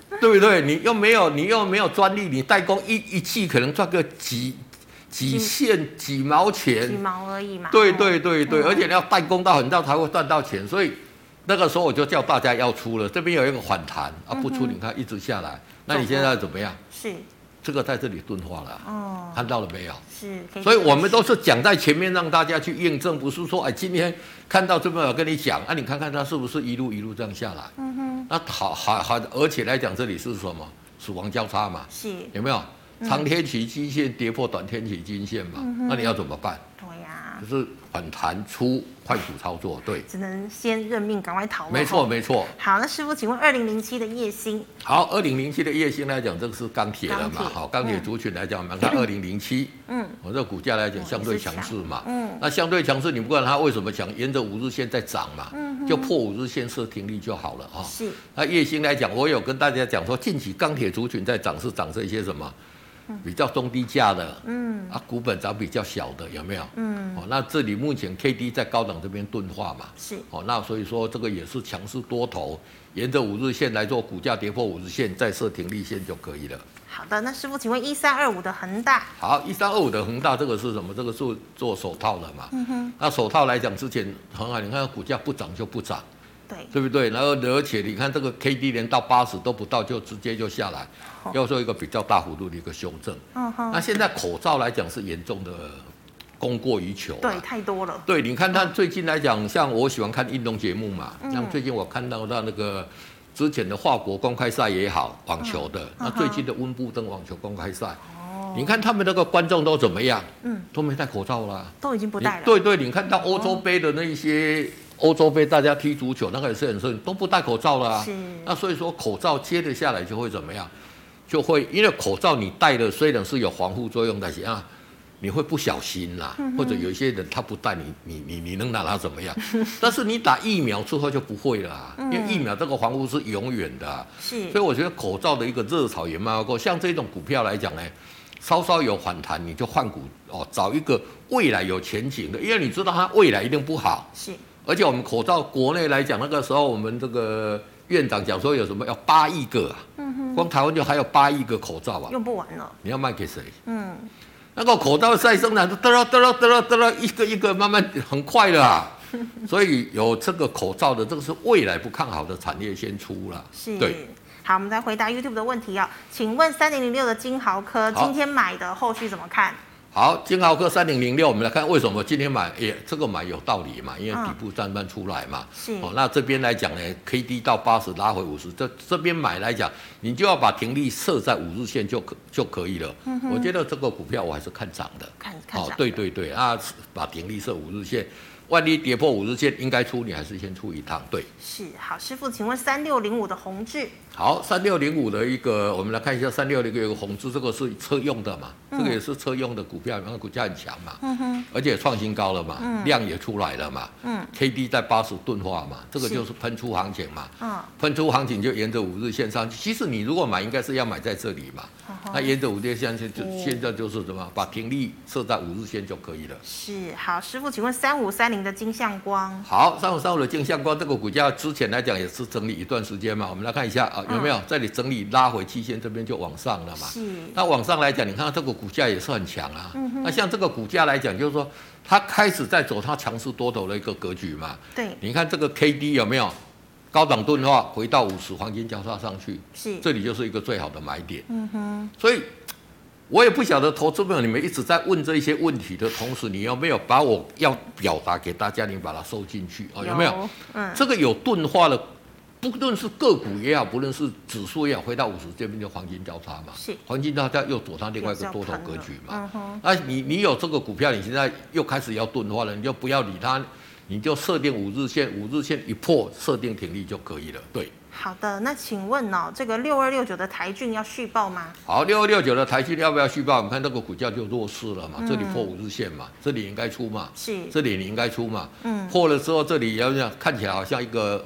对不对？你又没有，你又没有专利，你代工一一季可能赚个几几线几毛钱，几毛而已嘛。对对对对，而且你要代工到很大才会赚到钱，所以那个时候我就叫大家要出了。这边有一个反弹啊，不出你看一直下来，那你现在怎么样？是。这个在这里钝化了，哦，看到了没有？是，所以我们都是讲在前面让大家去验证，不是说哎，今天看到这边我跟你讲，啊，你看看它是不是一路一路这样下来？嗯哼，那好好好，而且来讲这里是什么？死亡交叉嘛，是，有没有？长天期均线跌破短天期均线嘛，嗯，那你要怎么办？对呀，就是反弹出。快速操作，对，只能先认命，赶快逃。没错，没错。好，那师傅，请问二零零七的叶星？好，二零零七的叶星来讲，这个是钢铁了嘛？好，钢铁族群来讲，我们看 二零零七，嗯，我这个股价来讲相对强势嘛，嗯，那相对强势，你不管它为什么强，沿着五日线在涨嘛，嗯，就破五日线设停利就好了啊。是。那叶星来讲，我有跟大家讲说，近期钢铁族群在涨是涨这些什么？比较中低价的，嗯啊，股本涨比较小的，有没有？嗯，哦，那这里目前 K D 在高档这边钝化嘛，是，哦，那所以说这个也是强势多头，沿着五日线来做，股价跌破五日线再设停利线就可以了。好的，那师傅，请问一三二五的恒大？好，一三二五的恒大这个是什么？这个是做手套的嘛？嗯哼，那手套来讲之前很好，你看股价不涨就不涨。对，对不对？然后而且你看这个 K D 连到八十都不到，就直接就下来，要做一个比较大幅度的一个修正。嗯哼。那现在口罩来讲是严重的供过于求。对，太多了。对，你看他最近来讲，像我喜欢看运动节目嘛，像最近我看到到那个之前的法国公开赛也好，网球的，那最近的温布登网球公开赛，哦，你看他们那个观众都怎么样？嗯，都没戴口罩啦，都已经不戴了。对对，你看到欧洲杯的那一些。欧洲杯大家踢足球，那个也是很顺，都不戴口罩了啊。是。那所以说口罩接着下来就会怎么样？就会因为口罩你戴的虽然是有防护作用，但是啊，你会不小心啦，嗯、或者有一些人他不戴，你你你你能拿他怎么样？但是你打疫苗之后就不会了、啊，因为疫苗这个防护是永远的、啊。是。所以我觉得口罩的一个热潮也慢慢过。像这种股票来讲呢，稍稍有反弹你就换股哦，找一个未来有前景的，因为你知道它未来一定不好。是。而且我们口罩国内来讲，那个时候我们这个院长讲说有什么要八亿个啊，嗯哼，光台湾就还有八亿个口罩啊，用不完了。你要卖给谁？嗯，那个口罩再生产，得了得了得了得了，一个一个慢慢很快的啊。所以有这个口罩的，这个是未来不看好的产业先出了。是，对。好，我们再回答 YouTube 的问题啊，请问三零零六的金豪科今天买的后续怎么看？好，金豪科三零零六，我们来看为什么今天买，也这个买有道理嘛，因为底部站板出来嘛。是。哦，那这边来讲呢，K D 到八十拉回五十，这这边买来讲，你就要把停利设在五日线就可就可以了。嗯哼。我觉得这个股票我还是看涨的。看看涨。哦，对对对啊，把停利设五日线。万一跌破五日线，应该出，你还是先出一趟，对。是，好，师傅，请问三六零五的宏致。好，三六零五的一个，我们来看一下三六零五有个宏致，这个是车用的嘛，嗯、这个也是车用的股票，然后股价很强嘛，嗯哼，而且创新高了嘛，嗯、量也出来了嘛，嗯，K D 在八十钝化嘛，这个就是喷出行情嘛，嗯，喷出行情就沿着五日线上去，其实你如果买，应该是要买在这里嘛，嗯、那沿着五日线就现在就是什么，把停利设在五日线就可以了。是，好，师傅，请问三五三零的金相光。好，三五三五的金相光这个股价之前来讲也是整理一段时间嘛，我们来看一下啊。有没有这里整理拉回期限这边就往上了嘛？是。那往上来讲，你看到这个股价也是很强啊。嗯。那像这个股价来讲，就是说它开始在走它强势多头的一个格局嘛。对。你看这个 K D 有没有高档钝化回到五十黄金交叉上去？是。这里就是一个最好的买点。嗯哼。所以，我也不晓得投资朋友你们一直在问这些问题的同时，你有没有把我要表达给大家，你把它收进去啊？有没有？嗯。这个有钝化了。不论是个股也好，不论是指数也好，回到五十这边就黄金交叉嘛。是。黄金交叉又走上另外一个多头格局嘛。嗯那你你有这个股票，你现在又开始要钝化了，你就不要理它，你就设定五日线，五日线一破，设定停利就可以了。对。好的，那请问哦，这个六二六九的台郡要续报吗？好，六二六九的台郡要不要续报？我们看这个股价就弱势了嘛，这里破五日线嘛，这里应该出嘛，是，这里你应该出嘛，嗯，破了之后这里要不要看起来好像一个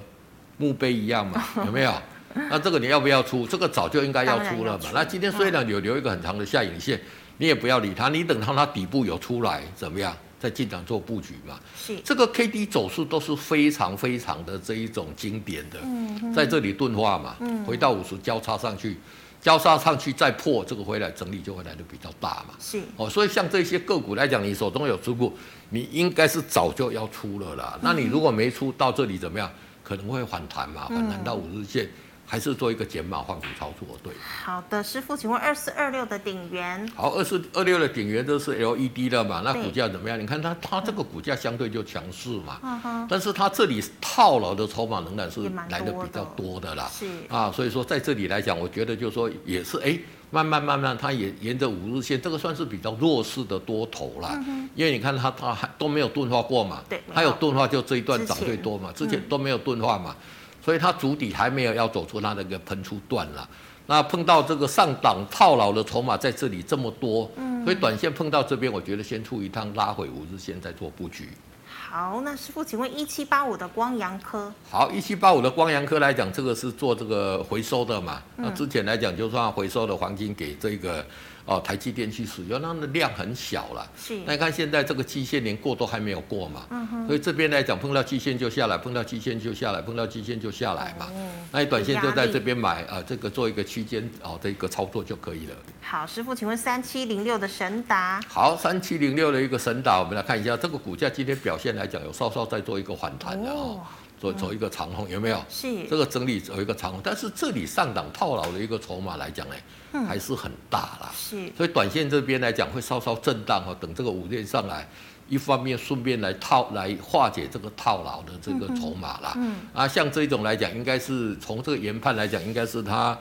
墓碑一样嘛，有没有？那这个你要不要出？这个早就应该要出了嘛。那今天虽然有留一个很长的下影线，你也不要理它，你等到它底部有出来怎么样？在进场做布局嘛，是。这个 K D 走势都是非常非常的这一种经典的，嗯、在这里钝化嘛，嗯、回到五十交叉上去，交叉上去再破这个回来整理就会来的比较大嘛，是。哦，所以像这些个股来讲，你手中有持股，你应该是早就要出了啦。嗯、那你如果没出到这里怎么样？可能会反弹嘛，反弹到五日线。嗯还是做一个减码换股操作，对。好的，师傅，请问二四二六的鼎元。好，二四二六的鼎元都是 LED 的嘛？那股价怎么样？你看它，它这个股价相对就强势嘛。嗯哼。但是它这里套牢的筹码仍然是来的比较多的啦。是。啊，所以说在这里来讲，我觉得就是说也是哎，慢慢慢慢，它也沿着五日线，这个算是比较弱势的多头啦。嗯哼。因为你看它，它还都没有钝化过嘛。对。它有钝化就这一段涨最多嘛，之前都没有钝化嘛。所以它足底还没有要走出它那个喷出段了，那碰到这个上档套牢的筹码在这里这么多，所以短线碰到这边，我觉得先出一趟拉回五日线再做布局。好，那师傅，请问一七八五的光阳科？好，一七八五的光阳科来讲，这个是做这个回收的嘛？那之前来讲就算回收的黄金给这个。哦，台积电去使用，那的量很小了。是。那你看现在这个期限连过都还没有过嘛。嗯哼。所以这边来讲，碰到期限就下来，碰到期限就下来，碰到期限就下来嘛。嗯。那你短线就在这边买啊，这个做一个区间哦，这个操作就可以了。好，师傅，请问三七零六的神达。好，三七零六的一个神达，我们来看一下这个股价今天表现来讲，有稍稍在做一个反弹的哦。走走一个长红有没有？是这个整理走一个长红，但是这里上档套牢的一个筹码来讲呢，嗯、还是很大啦。是，所以短线这边来讲会稍稍震荡哦，等这个五日上来，一方面顺便来套来化解这个套牢的这个筹码啦。嗯，嗯啊，像这种来讲，应该是从这个研判来讲，应该是它。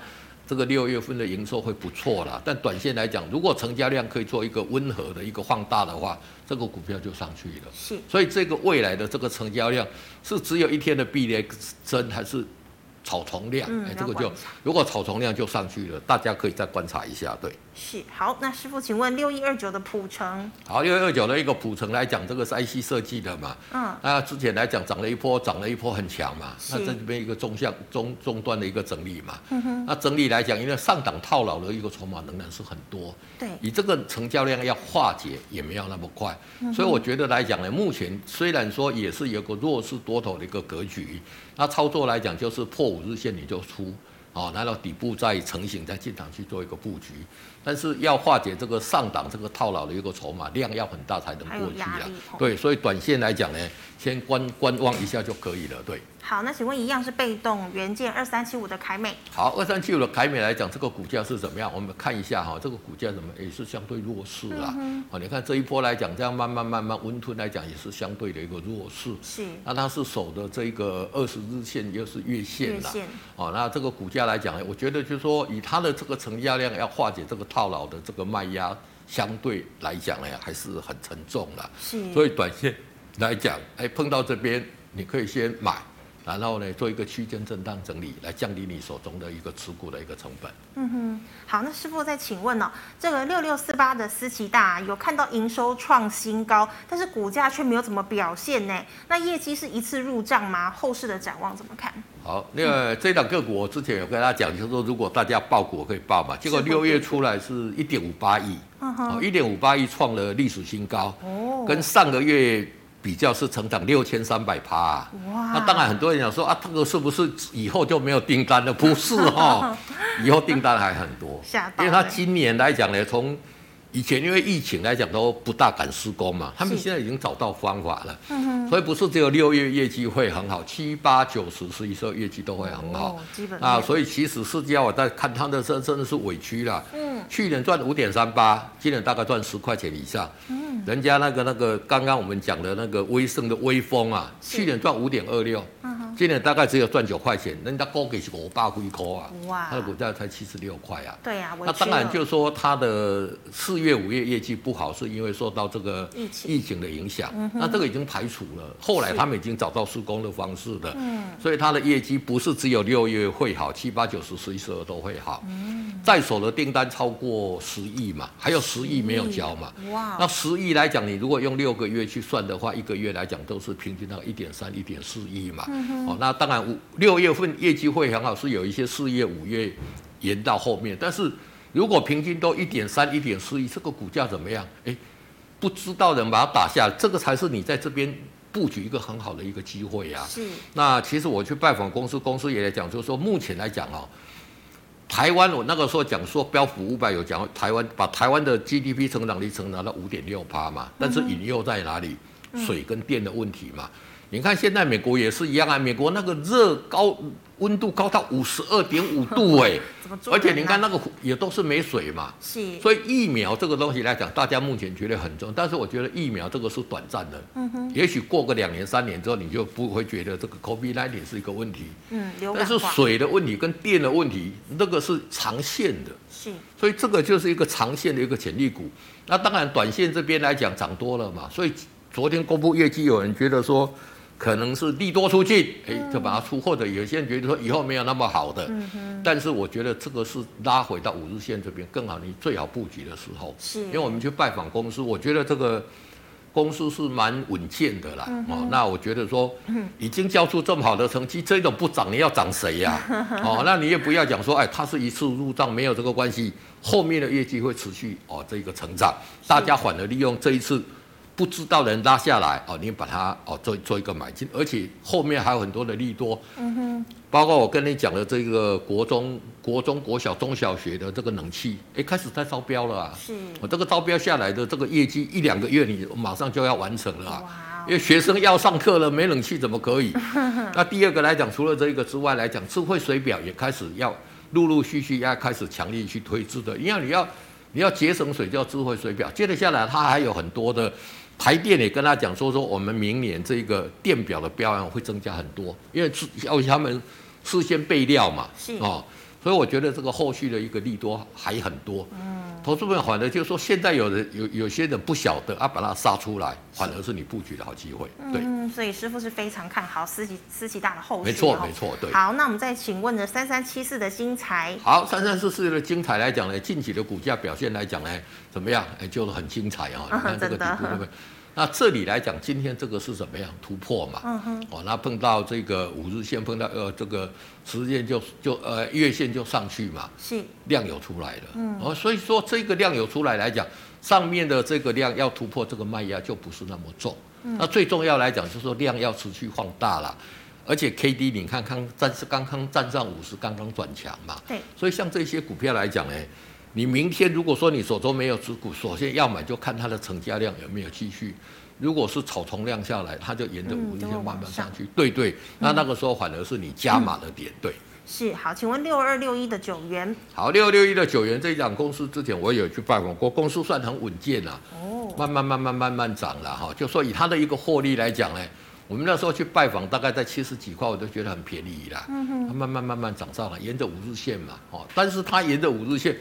这个六月份的营收会不错啦，但短线来讲，如果成交量可以做一个温和的一个放大的话，这个股票就上去了。是，所以这个未来的这个成交量是只有一天的避雷针，还是？草丛量，哎、嗯，这个就如果草丛量就上去了，大家可以再观察一下，对。是，好，那师傅，请问六一二九的普成。好，六一二九的一个普成来讲，这个是 IC 设计的嘛，嗯，那之前来讲涨了一波，涨了一波很强嘛，是。那这边一个中向中中端的一个整理嘛，嗯哼，那整理来讲，因为上档套牢的一个筹码仍然是很多，对，以这个成交量要化解也没有那么快，嗯、所以我觉得来讲呢，目前虽然说也是有个弱势多头的一个格局。那操作来讲，就是破五日线你就出，哦，来到底部再成型，再进场去做一个布局。但是要化解这个上档这个套牢的一个筹码量要很大才能过去啊。对，所以短线来讲呢，先观观望一下就可以了。对。好，那请问一样是被动元件二三七五的凯美。好，二三七五的凯美来讲，这个股价是怎么样？我们看一下哈，这个股价怎么也是相对弱势啊。嗯、哼你看这一波来讲，这样慢慢慢慢温吞来讲，也是相对的一个弱势。是。那它是守的这个二十日线又是月线了。月线。哦，那这个股价来讲，我觉得就是说，以它的这个成交量要化解这个套牢的这个卖压，相对来讲呢，还是很沉重的。是。所以短线来讲，哎，碰到这边你可以先买。然后呢，做一个区间震荡整理，来降低你手中的一个持股的一个成本。嗯哼，好，那师傅再请问哦，这个六六四八的思琪大有看到营收创新高，但是股价却没有怎么表现呢？那业绩是一次入账吗？后市的展望怎么看？好，那个这档个股我之前有跟大家讲，就是说如果大家报股可以报嘛，结果六月出来是一点五八亿，一点五八亿创了历史新高，哦，跟上个月。比较是成长六千三百趴，哇！那当然很多人讲说啊，这个是不是以后就没有订单了？不是哈，以后订单还很多，因为他今年来讲呢，从以前因为疫情来讲都不大敢施工嘛，他们现在已经找到方法了，所以不是只有六月业绩会很好，七八九十十一十二业绩都会很好，基本啊，所以其实世界我在看他的真真的是委屈了，嗯，去年赚五点三八，今年大概赚十块钱以上，嗯，人家那个那个刚刚我们讲的那个威盛的威风啊，去年赚五点二六。今年大概只有赚九块钱，人家高给是五百几块啊，哇，它的股价才七十六块啊。对啊，那当然就是说它的四月、五月业绩不好，是因为受到这个疫情的影响。那这个已经排除了，后来他们已经找到施工的方式了。嗯，所以它的业绩不是只有六月会好，七八九十十一十二都会好。嗯，在手的订单超过十亿嘛，还有十亿没有交嘛。哇，那十亿来讲，你如果用六个月去算的话，一个月来讲都是平均到一点三、一点四亿嘛。哦，那当然五六月份业绩会很好，是有一些四月、五月延到后面，但是如果平均都一点三、一点四亿，这个股价怎么样？哎，不知道人把它打下，这个才是你在这边布局一个很好的一个机会呀。是。那其实我去拜访公司，公司也来讲，就是说目前来讲哦，台湾我那个时候讲说标普五百有讲台湾把台湾的 GDP 成长率成长到五点六趴嘛，但是引诱在哪里？水跟电的问题嘛。你看，现在美国也是一样啊。美国那个热高温度高到五十二点五度哎，而且你看那个也都是没水嘛。是。所以疫苗这个东西来讲，大家目前觉得很重，但是我觉得疫苗这个是短暂的。嗯哼。也许过个两年三年之后，你就不会觉得这个 COVID-19 是一个问题。嗯。但是水的问题跟电的问题，那个是长线的。是。所以这个就是一个长线的一个潜力股。那当然，短线这边来讲涨多了嘛。所以昨天公布业绩，有人觉得说。可能是利多出尽，哎，就把它出，或者有些人觉得说以后没有那么好的，但是我觉得这个是拉回到五日线这边更好，你最好布局的时候，是，因为我们去拜访公司，我觉得这个公司是蛮稳健的啦，哦，那我觉得说已经交出这么好的成绩，这种不涨你要涨谁呀？哦，那你也不要讲说，哎，它是一次入账没有这个关系，后面的业绩会持续哦这个成长，大家反而利用这一次。不知道的人拉下来哦，你把它哦做做一个买进，而且后面还有很多的利多，嗯哼，包括我跟你讲的这个国中、国中、国小、中小学的这个冷气，哎，开始在招标了啊，是，我这个招标下来的这个业绩一两个月你马上就要完成了啊，哇因为学生要上课了，没冷气怎么可以？那第二个来讲，除了这个之外来讲，智慧水表也开始要陆陆续续要开始强力去推出的，因为你要你要节省水叫智慧水表，接着下来它还有很多的。台电也跟他讲说说，我们明年这个电表的标案会增加很多，因为要他们事先备料嘛，是哦。所以我觉得这个后续的一个利多还很多。嗯，投资们反而就是说，现在有人有有些人不晓得啊，把它杀出来，反而是你布局的好机会。对，嗯，所以师傅是非常看好思齐思齐大的后续。没错，没错，对。好，那我们再请问的三三七四的精彩。好，三三四四的精彩来讲呢，近期的股价表现来讲呢，怎么样？哎，就是很精彩啊！你看这个 底部对不对？那这里来讲，今天这个是怎么样突破嘛？嗯哼。哦，那碰到这个五日线，碰到呃这个十日线就就呃月线就上去嘛。是。量有出来了。嗯。哦，所以说这个量有出来来讲，上面的这个量要突破这个卖压就不是那么重。嗯。那最重要来讲就是说量要持续放大了，而且 K D 你看看站是刚刚站上五十，刚刚转强嘛。对。所以像这些股票来讲呢。你明天如果说你手中没有持股，首先要买就看它的成交量有没有继续。如果是草丛量下来，它就沿着五日线慢慢上去。嗯、对对，那那个时候反而是你加码的点。对，是好，请问六二六一的九元。好，六二六一的九元这一档公司之前我也有去拜访过，公司算很稳健啊。哦。慢慢慢慢慢慢涨了哈，就说以它的一个获利来讲呢，我们那时候去拜访大概在七十几块，我都觉得很便宜啦。嗯哼。它慢慢慢慢涨上来，沿着五日线嘛，哦，但是它沿着五日线。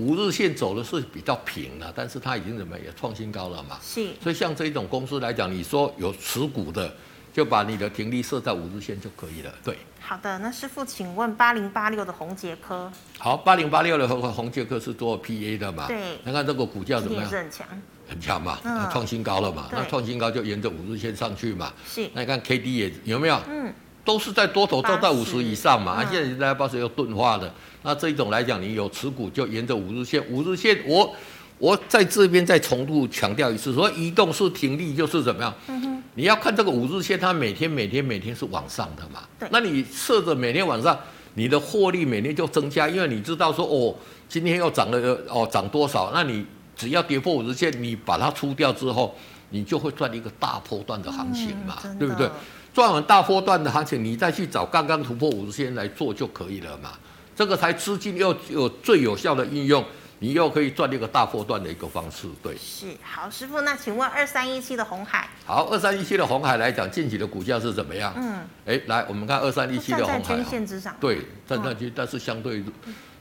五日线走的是比较平了，但是它已经怎么也创新高了嘛？是。所以像这一种公司来讲，你说有持股的，就把你的停利设在五日线就可以了。对。好的，那师傅，请问八零八六的红杰科。好，八零八六的宏宏捷科是做 PA 的嘛？对。看看这个股价怎么样？很强。很强嘛？嗯。创新高了嘛？对那创新高就沿着五日线上去嘛？是。那你看 KD 也有没有？嗯。都是在多头都在五十以上嘛？啊、嗯，现在在八十又钝化了。那这一种来讲，你有持股就沿着五日线，五日线我我在这边再重复强调一次，说移动是停利就是怎么样？嗯、哼你要看这个五日线，它每天每天每天是往上的嘛？对那你设着每天晚上，你的获利每天就增加，因为你知道说哦，今天又涨了哦，涨多少？那你只要跌破五日线，你把它出掉之后，你就会赚一个大波段的行情嘛？嗯、对不对？赚完大波段的行情，你再去找刚刚突破五日线来做就可以了嘛？这个才资金又有最有效的应用，你又可以赚一个大波段的一个方式。对，是好，师傅，那请问二三一七的红海，好，二三一七的红海来讲，近期的股价是怎么样？嗯，哎，来，我们看二三一七的红海，均线之上，对，站上去，哦、但是相对。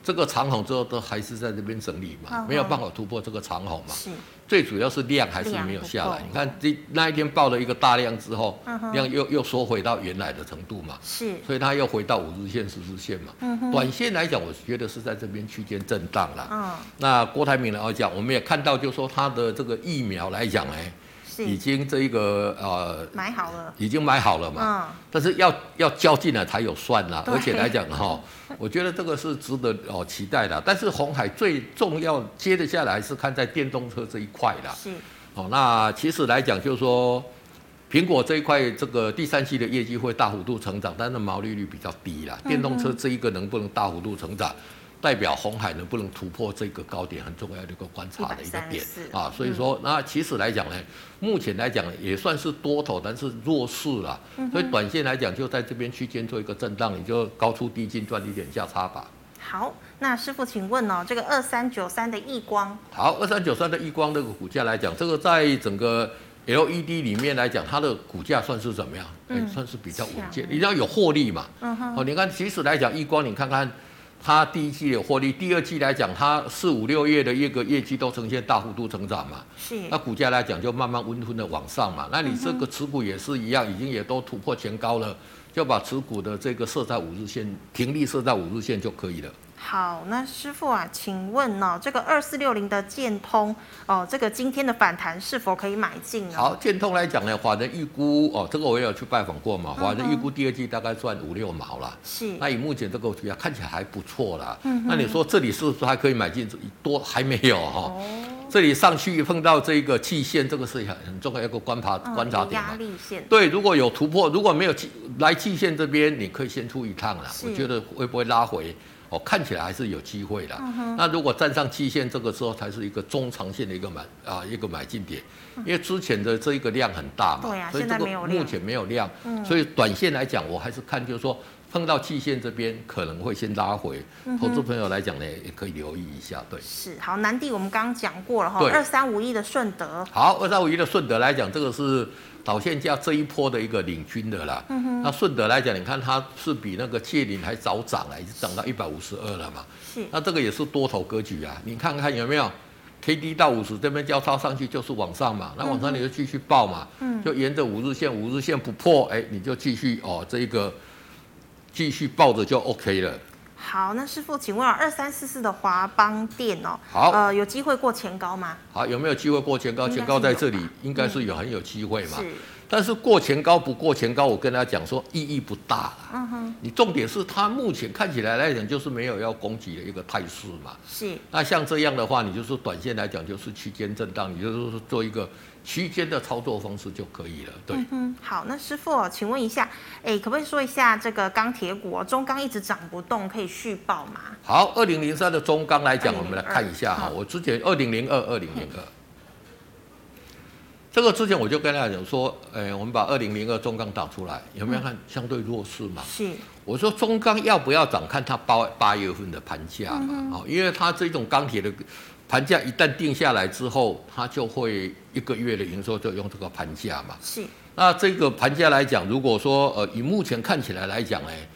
这个长虹之后都还是在这边整理嘛，没有办法突破这个长虹嘛。是，最主要是量还是没有下来。你看这那一天爆了一个大量之后，量又又缩回到原来的程度嘛。是，所以它又回到五日线、十日线嘛。短线来讲，我觉得是在这边区间震荡了。嗯。那郭台铭来讲，我们也看到，就是说他的这个疫苗来讲，哎。已经这一个呃买好了，已经买好了嘛。嗯。但是要要交进来才有算啦，而且来讲哈，我觉得这个是值得哦期待的。但是红海最重要接得下来是看在电动车这一块啦。是。哦，那其实来讲就是说，苹果这一块这个第三期的业绩会大幅度成长，但是毛利率比较低啦。电动车这一个能不能大幅度成长？代表红海能不能突破这个高点，很重要的一个观察的一个点啊，所以说那其实来讲呢，目前来讲也算是多头，但是弱势了，所以短线来讲就在这边区间做一个震荡，你就高出低进赚一点价差吧。好，那师傅请问哦，这个二三九三的亿光，好，二三九三的亿光这个股价来讲，这个在整个 LED 里面来讲，它的股价算是怎么样？嗯，算是比较稳健，你要有获利嘛。嗯哼，哦，你看其实来讲，亿光你看看。它第一季有获利，第二季来讲，它四五六月的一个业绩都呈现大幅度成长嘛。是。那股价来讲就慢慢温吞的往上嘛。那你这个持股也是一样，已经也都突破前高了，就把持股的这个设在五日线，停利设在五日线就可以了。好，那师傅啊，请问呢、哦，这个二四六零的建通哦，这个今天的反弹是否可以买进呢？好，建通来讲呢，华人预估哦，这个我也有去拜访过嘛，华人预估第二季大概赚五六毛啦。是。那以目前这个股价看起来还不错啦。嗯。那你说这里是不是还可以买进？多还没有哈、哦。哦。这里上去碰到这个季线，这个是很很重要一个观察、嗯、观察点嘛。压力线。对，如果有突破，如果没有来季线这边，你可以先出一趟了。我觉得会不会拉回？哦，看起来还是有机会的。嗯、那如果站上期线，这个时候才是一个中长线的一个买啊一个买进点，因为之前的这一个量很大嘛，对啊、所以这个目前没有量，嗯、所以短线来讲，我还是看就是说碰到期线这边可能会先拉回，嗯、投资朋友来讲呢，也可以留意一下。对，是好，南地我们刚刚讲过了哈，二三五一的顺德，好，二三五一的顺德来讲，这个是。导线价这一波的一个领军的啦，嗯、哼。那顺德来讲，你看它是比那个界岭还早涨了，已经涨到一百五十二了嘛。是，那这个也是多头格局啊，你看看有没有，K D 到五十这边交叉上去就是往上嘛，那往上你就继续报嘛，嗯、就沿着五日线，五日线不破，哎，你就继续哦，这一个继续抱着就 OK 了。好，那师傅，请问二三四四的华邦电哦，好，呃，有机会过前高吗？好，有没有机会过前高？前高在这里，应该是有很有机会嘛。是，但是过前高不过前高，我跟他讲说意义不大了。嗯哼，你重点是它目前看起来来讲就是没有要攻击的一个态势嘛。是，那像这样的话，你就是短线来讲就是区间震荡，你就是做一个。区间的操作方式就可以了。对，嗯，好，那师傅，请问一下，哎，可不可以说一下这个钢铁股中钢一直涨不动，可以续报吗？好，二零零三的中钢来讲，我们来看一下哈。我之前二零零二二零零二，这个之前我就跟大家讲说，哎，我们把二零零二中钢打出来，有没有看相对弱势嘛？是。我说中钢要不要涨，看它八八月份的盘价嘛。好，因为它这种钢铁的。盘价一旦定下来之后，它就会一个月的营收就用这个盘价嘛。是。那这个盘价来讲，如果说呃以目前看起来来讲，哎，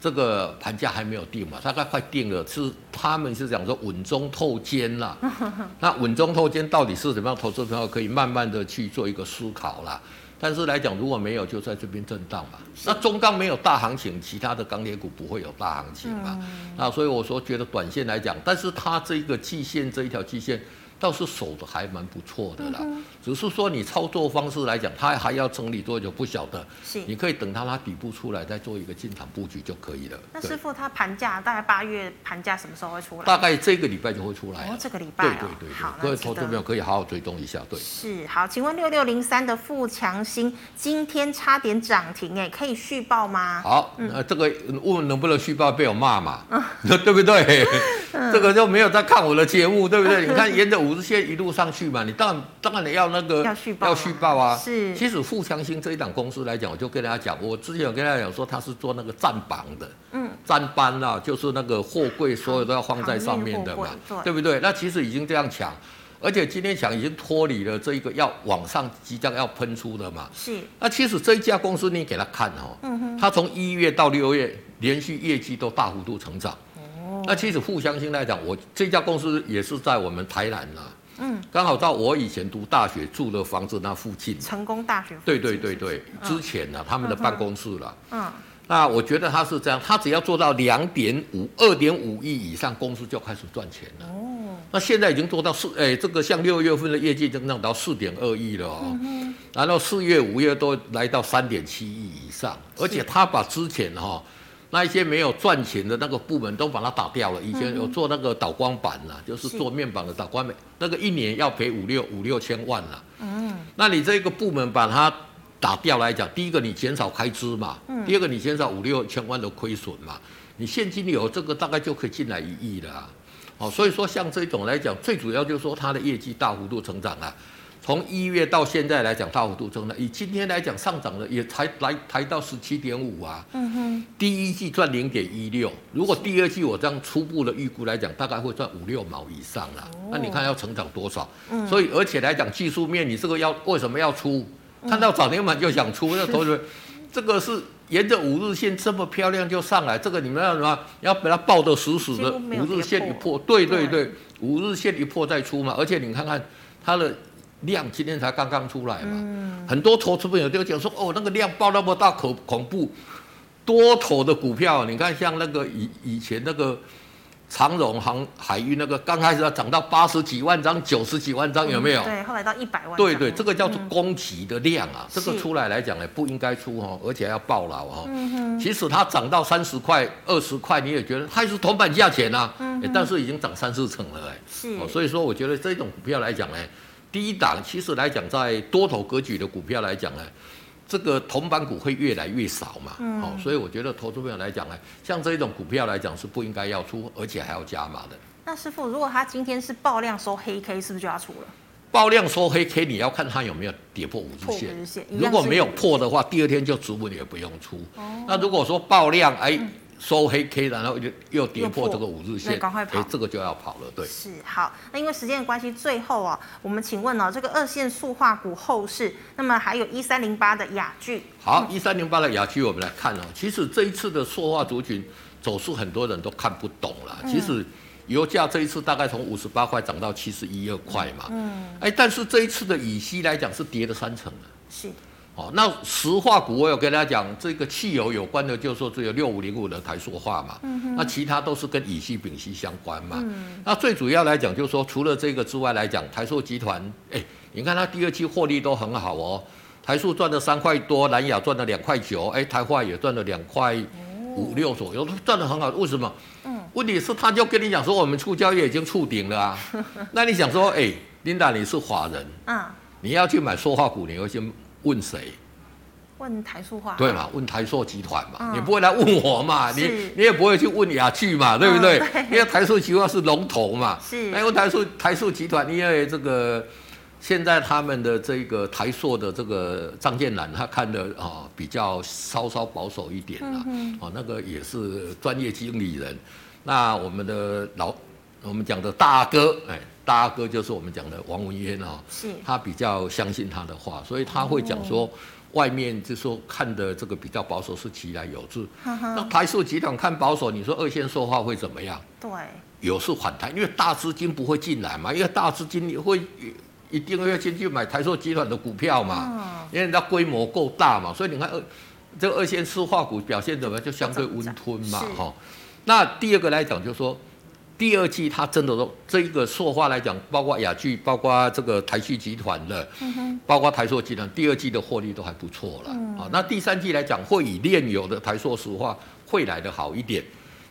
这个盘价还没有定嘛，大概快定了，是他们是讲说稳中透坚啦。那稳中透坚到底是怎么样？投资朋友可以慢慢的去做一个思考啦。但是来讲，如果没有，就在这边震荡嘛。那中钢没有大行情，其他的钢铁股不会有大行情嘛。那所以我说，觉得短线来讲，但是它这个季线这一条季线。倒是守的还蛮不错的啦，嗯、只是说你操作方式来讲，它还要整理多久不晓得。是，你可以等它它底部出来再做一个进场布局就可以了。那师傅，它盘价大概八月盘价什么时候会出来？大概这个礼拜就会出来。哦，这个礼拜、哦。对对对，好，各位投资朋友可以好好追踪一下。对，是好，请问六六零三的富强新今天差点涨停，哎，可以续报吗？好，那、嗯、这个问能不能续报被我骂嘛？嗯、对不对？嗯、这个就没有在看我的节目，对不对？你看沿着五日线一路上去嘛，你当然当然你要那个要续报，要续报啊。是，其实富强新这一档公司来讲，我就跟大家讲，我之前有跟大家讲说，他是做那个站板的，嗯，站班啊，就是那个货柜，所有都要放在上面的嘛，对不对？那其实已经这样抢，而且今天抢已经脱离了这一个要往上即将要喷出的嘛。是。那其实这一家公司你给他看哦，嗯哼，他从一月到六月连续业绩都大幅度成长。哦。那其实互相性来讲，我这家公司也是在我们台南啦。嗯。刚好到我以前读大学住的房子那附近。成功大学。对对对对，之前呢，他们的办公室了。嗯。那我觉得他是这样，他只要做到两点五、二点五亿以上，公司就开始赚钱了。哦，那现在已经做到四，哎，这个像六月份的业绩增长到四点二亿了哦。嗯。然后四月、五月都来到三点七亿以上，而且他把之前哈那一些没有赚钱的那个部门都把它打掉了。以前有做那个导光板呐，就是做面板的导光板，那个一年要赔五六五六千万了。嗯。那你这个部门把它。打掉来讲，第一个你减少开支嘛，嗯、第二个你减少五六千万的亏损嘛，你现金流这个大概就可以进来一亿了啊，哦，所以说像这种来讲，最主要就是说它的业绩大幅度成长啊，从一月到现在来讲大幅度增长，以今天来讲上涨了也才来抬到十七点五啊，嗯哼，第一季赚零点一六，如果第二季我这样初步的预估来讲，大概会赚五六毛以上了，那你看要成长多少？嗯，所以而且来讲技术面，你这个要为什么要出？看到涨停板就想出，那同学们，这个是沿着五日线这么漂亮就上来，这个你们要什么？要把它抱得死死的，五日线一破，对对对，五日线一破再出嘛。而且你看看它的量，今天才刚刚出来嘛。很多投资朋友都讲说，哦，那个量爆那么大，可恐怖，多头的股票，你看像那个以以前那个。长荣航海运那个刚开始要涨到八十几万张、九十几万张，有没有？对，后来到一百万。对对，这个叫做供给的量啊，这个出来来讲呢，不应该出哈，而且要爆牢哈。嗯哼。其实它涨到三十块、二十块，你也觉得它是铜板价钱啊。嗯。但是已经涨三四成了哎。是。所以说，我觉得这种股票来讲呢，第一档其实来讲，在多头格局的股票来讲呢。这个铜板股会越来越少嘛？嗯，好，所以我觉得投资朋友来讲呢，像这一种股票来讲是不应该要出，而且还要加码的。那师傅，如果他今天是爆量收黑 K，是不是就要出了？爆量收黑 K，你要看他有没有跌破五日线。日线如果没有破的话，第二天就止稳也不用出。哦。那如果说爆量，哎。嗯收黑 K，然后又又跌破这个五日线，赶快跑，这个就要跑了。对，是好。那因为时间的关系，最后啊，我们请问哦，这个二线塑化股后市，那么还有一三零八的雅聚。好，一三零八的雅聚，我们来看哦。其实这一次的塑化族群走势，很多人都看不懂了。其实油价这一次大概从五十八块涨到七十一二块嘛。嗯。哎，但是这一次的乙烯来讲是跌了三成了。是。哦，那石化股我有跟大家讲，这个汽油有关的，就是说只有六五零五的台塑化嘛，嗯、哼那其他都是跟乙烯、丙烯相关嘛。嗯、那最主要来讲，就是说除了这个之外来讲，台塑集团，哎，你看它第二期获利都很好哦，台塑赚了三块多，南亚赚了两块九，哎，台化也赚了两块五六左右，赚得很好。为什么？嗯，问题是他就跟你讲说，我们触交易已经触顶了啊。那你想说，哎，琳达你是法人，啊，你要去买塑化股，你会先。问谁？问台塑化对嘛？问台塑集团嘛？嗯、你不会来问我嘛？你你也不会去问雅趣嘛？对不对？嗯、对，因为台塑集团是龙头嘛。是。那因为台塑台塑集团，因为这个现在他们的这个台塑的这个张建南，他看的啊比较稍稍保守一点啦。嗯。哦，那个也是专业经理人。那我们的老我们讲的大哥，哎。大哥就是我们讲的王文渊啊，是，他比较相信他的话，所以他会讲说，外面就说看的这个比较保守是其来有自。那台塑集团看保守，你说二线说话会怎么样？对，有是反弹，因为大资金不会进来嘛，因为大资金会一定会先去买台塑集团的股票嘛，因为它规模够大嘛，所以你看二这个二线塑化股表现怎么样，就相对温吞嘛，哈。那第二个来讲就是说。第二季它真的都这一个塑化来讲，包括雅聚，包括这个台塑集团的，嗯、包括台塑集团，第二季的获利都还不错了。啊、嗯，那第三季来讲，会以炼油的台塑石化会来的好一点，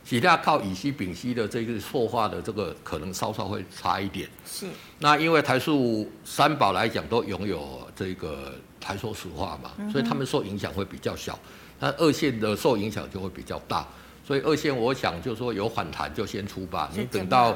其他靠乙烯、丙烯的这个塑化的这个可能稍稍会差一点。是。那因为台塑三宝来讲都拥有这个台塑石化嘛，嗯、所以他们受影响会比较小，那二线的受影响就会比较大。所以二线，我想就是说有反弹就先出吧。你等到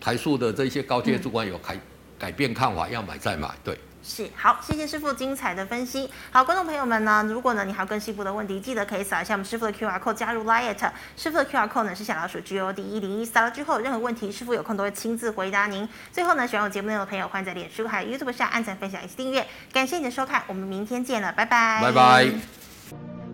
台塑的这些高阶主管有改改变看法，要买再买。对。是，好，谢谢师傅精彩的分析。好，观众朋友们呢，如果呢你还有更细部的问题，记得可以扫一下我们师傅的 QR code 加入 Line。师傅的 QR code 呢是小老鼠 G O D 一零一，扫了之后有任何问题，师傅有空都会亲自回答您。最后呢，喜欢我节目内容的朋友，欢迎在脸书还有 YouTube 上按赞、分享以及订阅。感谢你的收看，我们明天见了，拜拜。拜拜。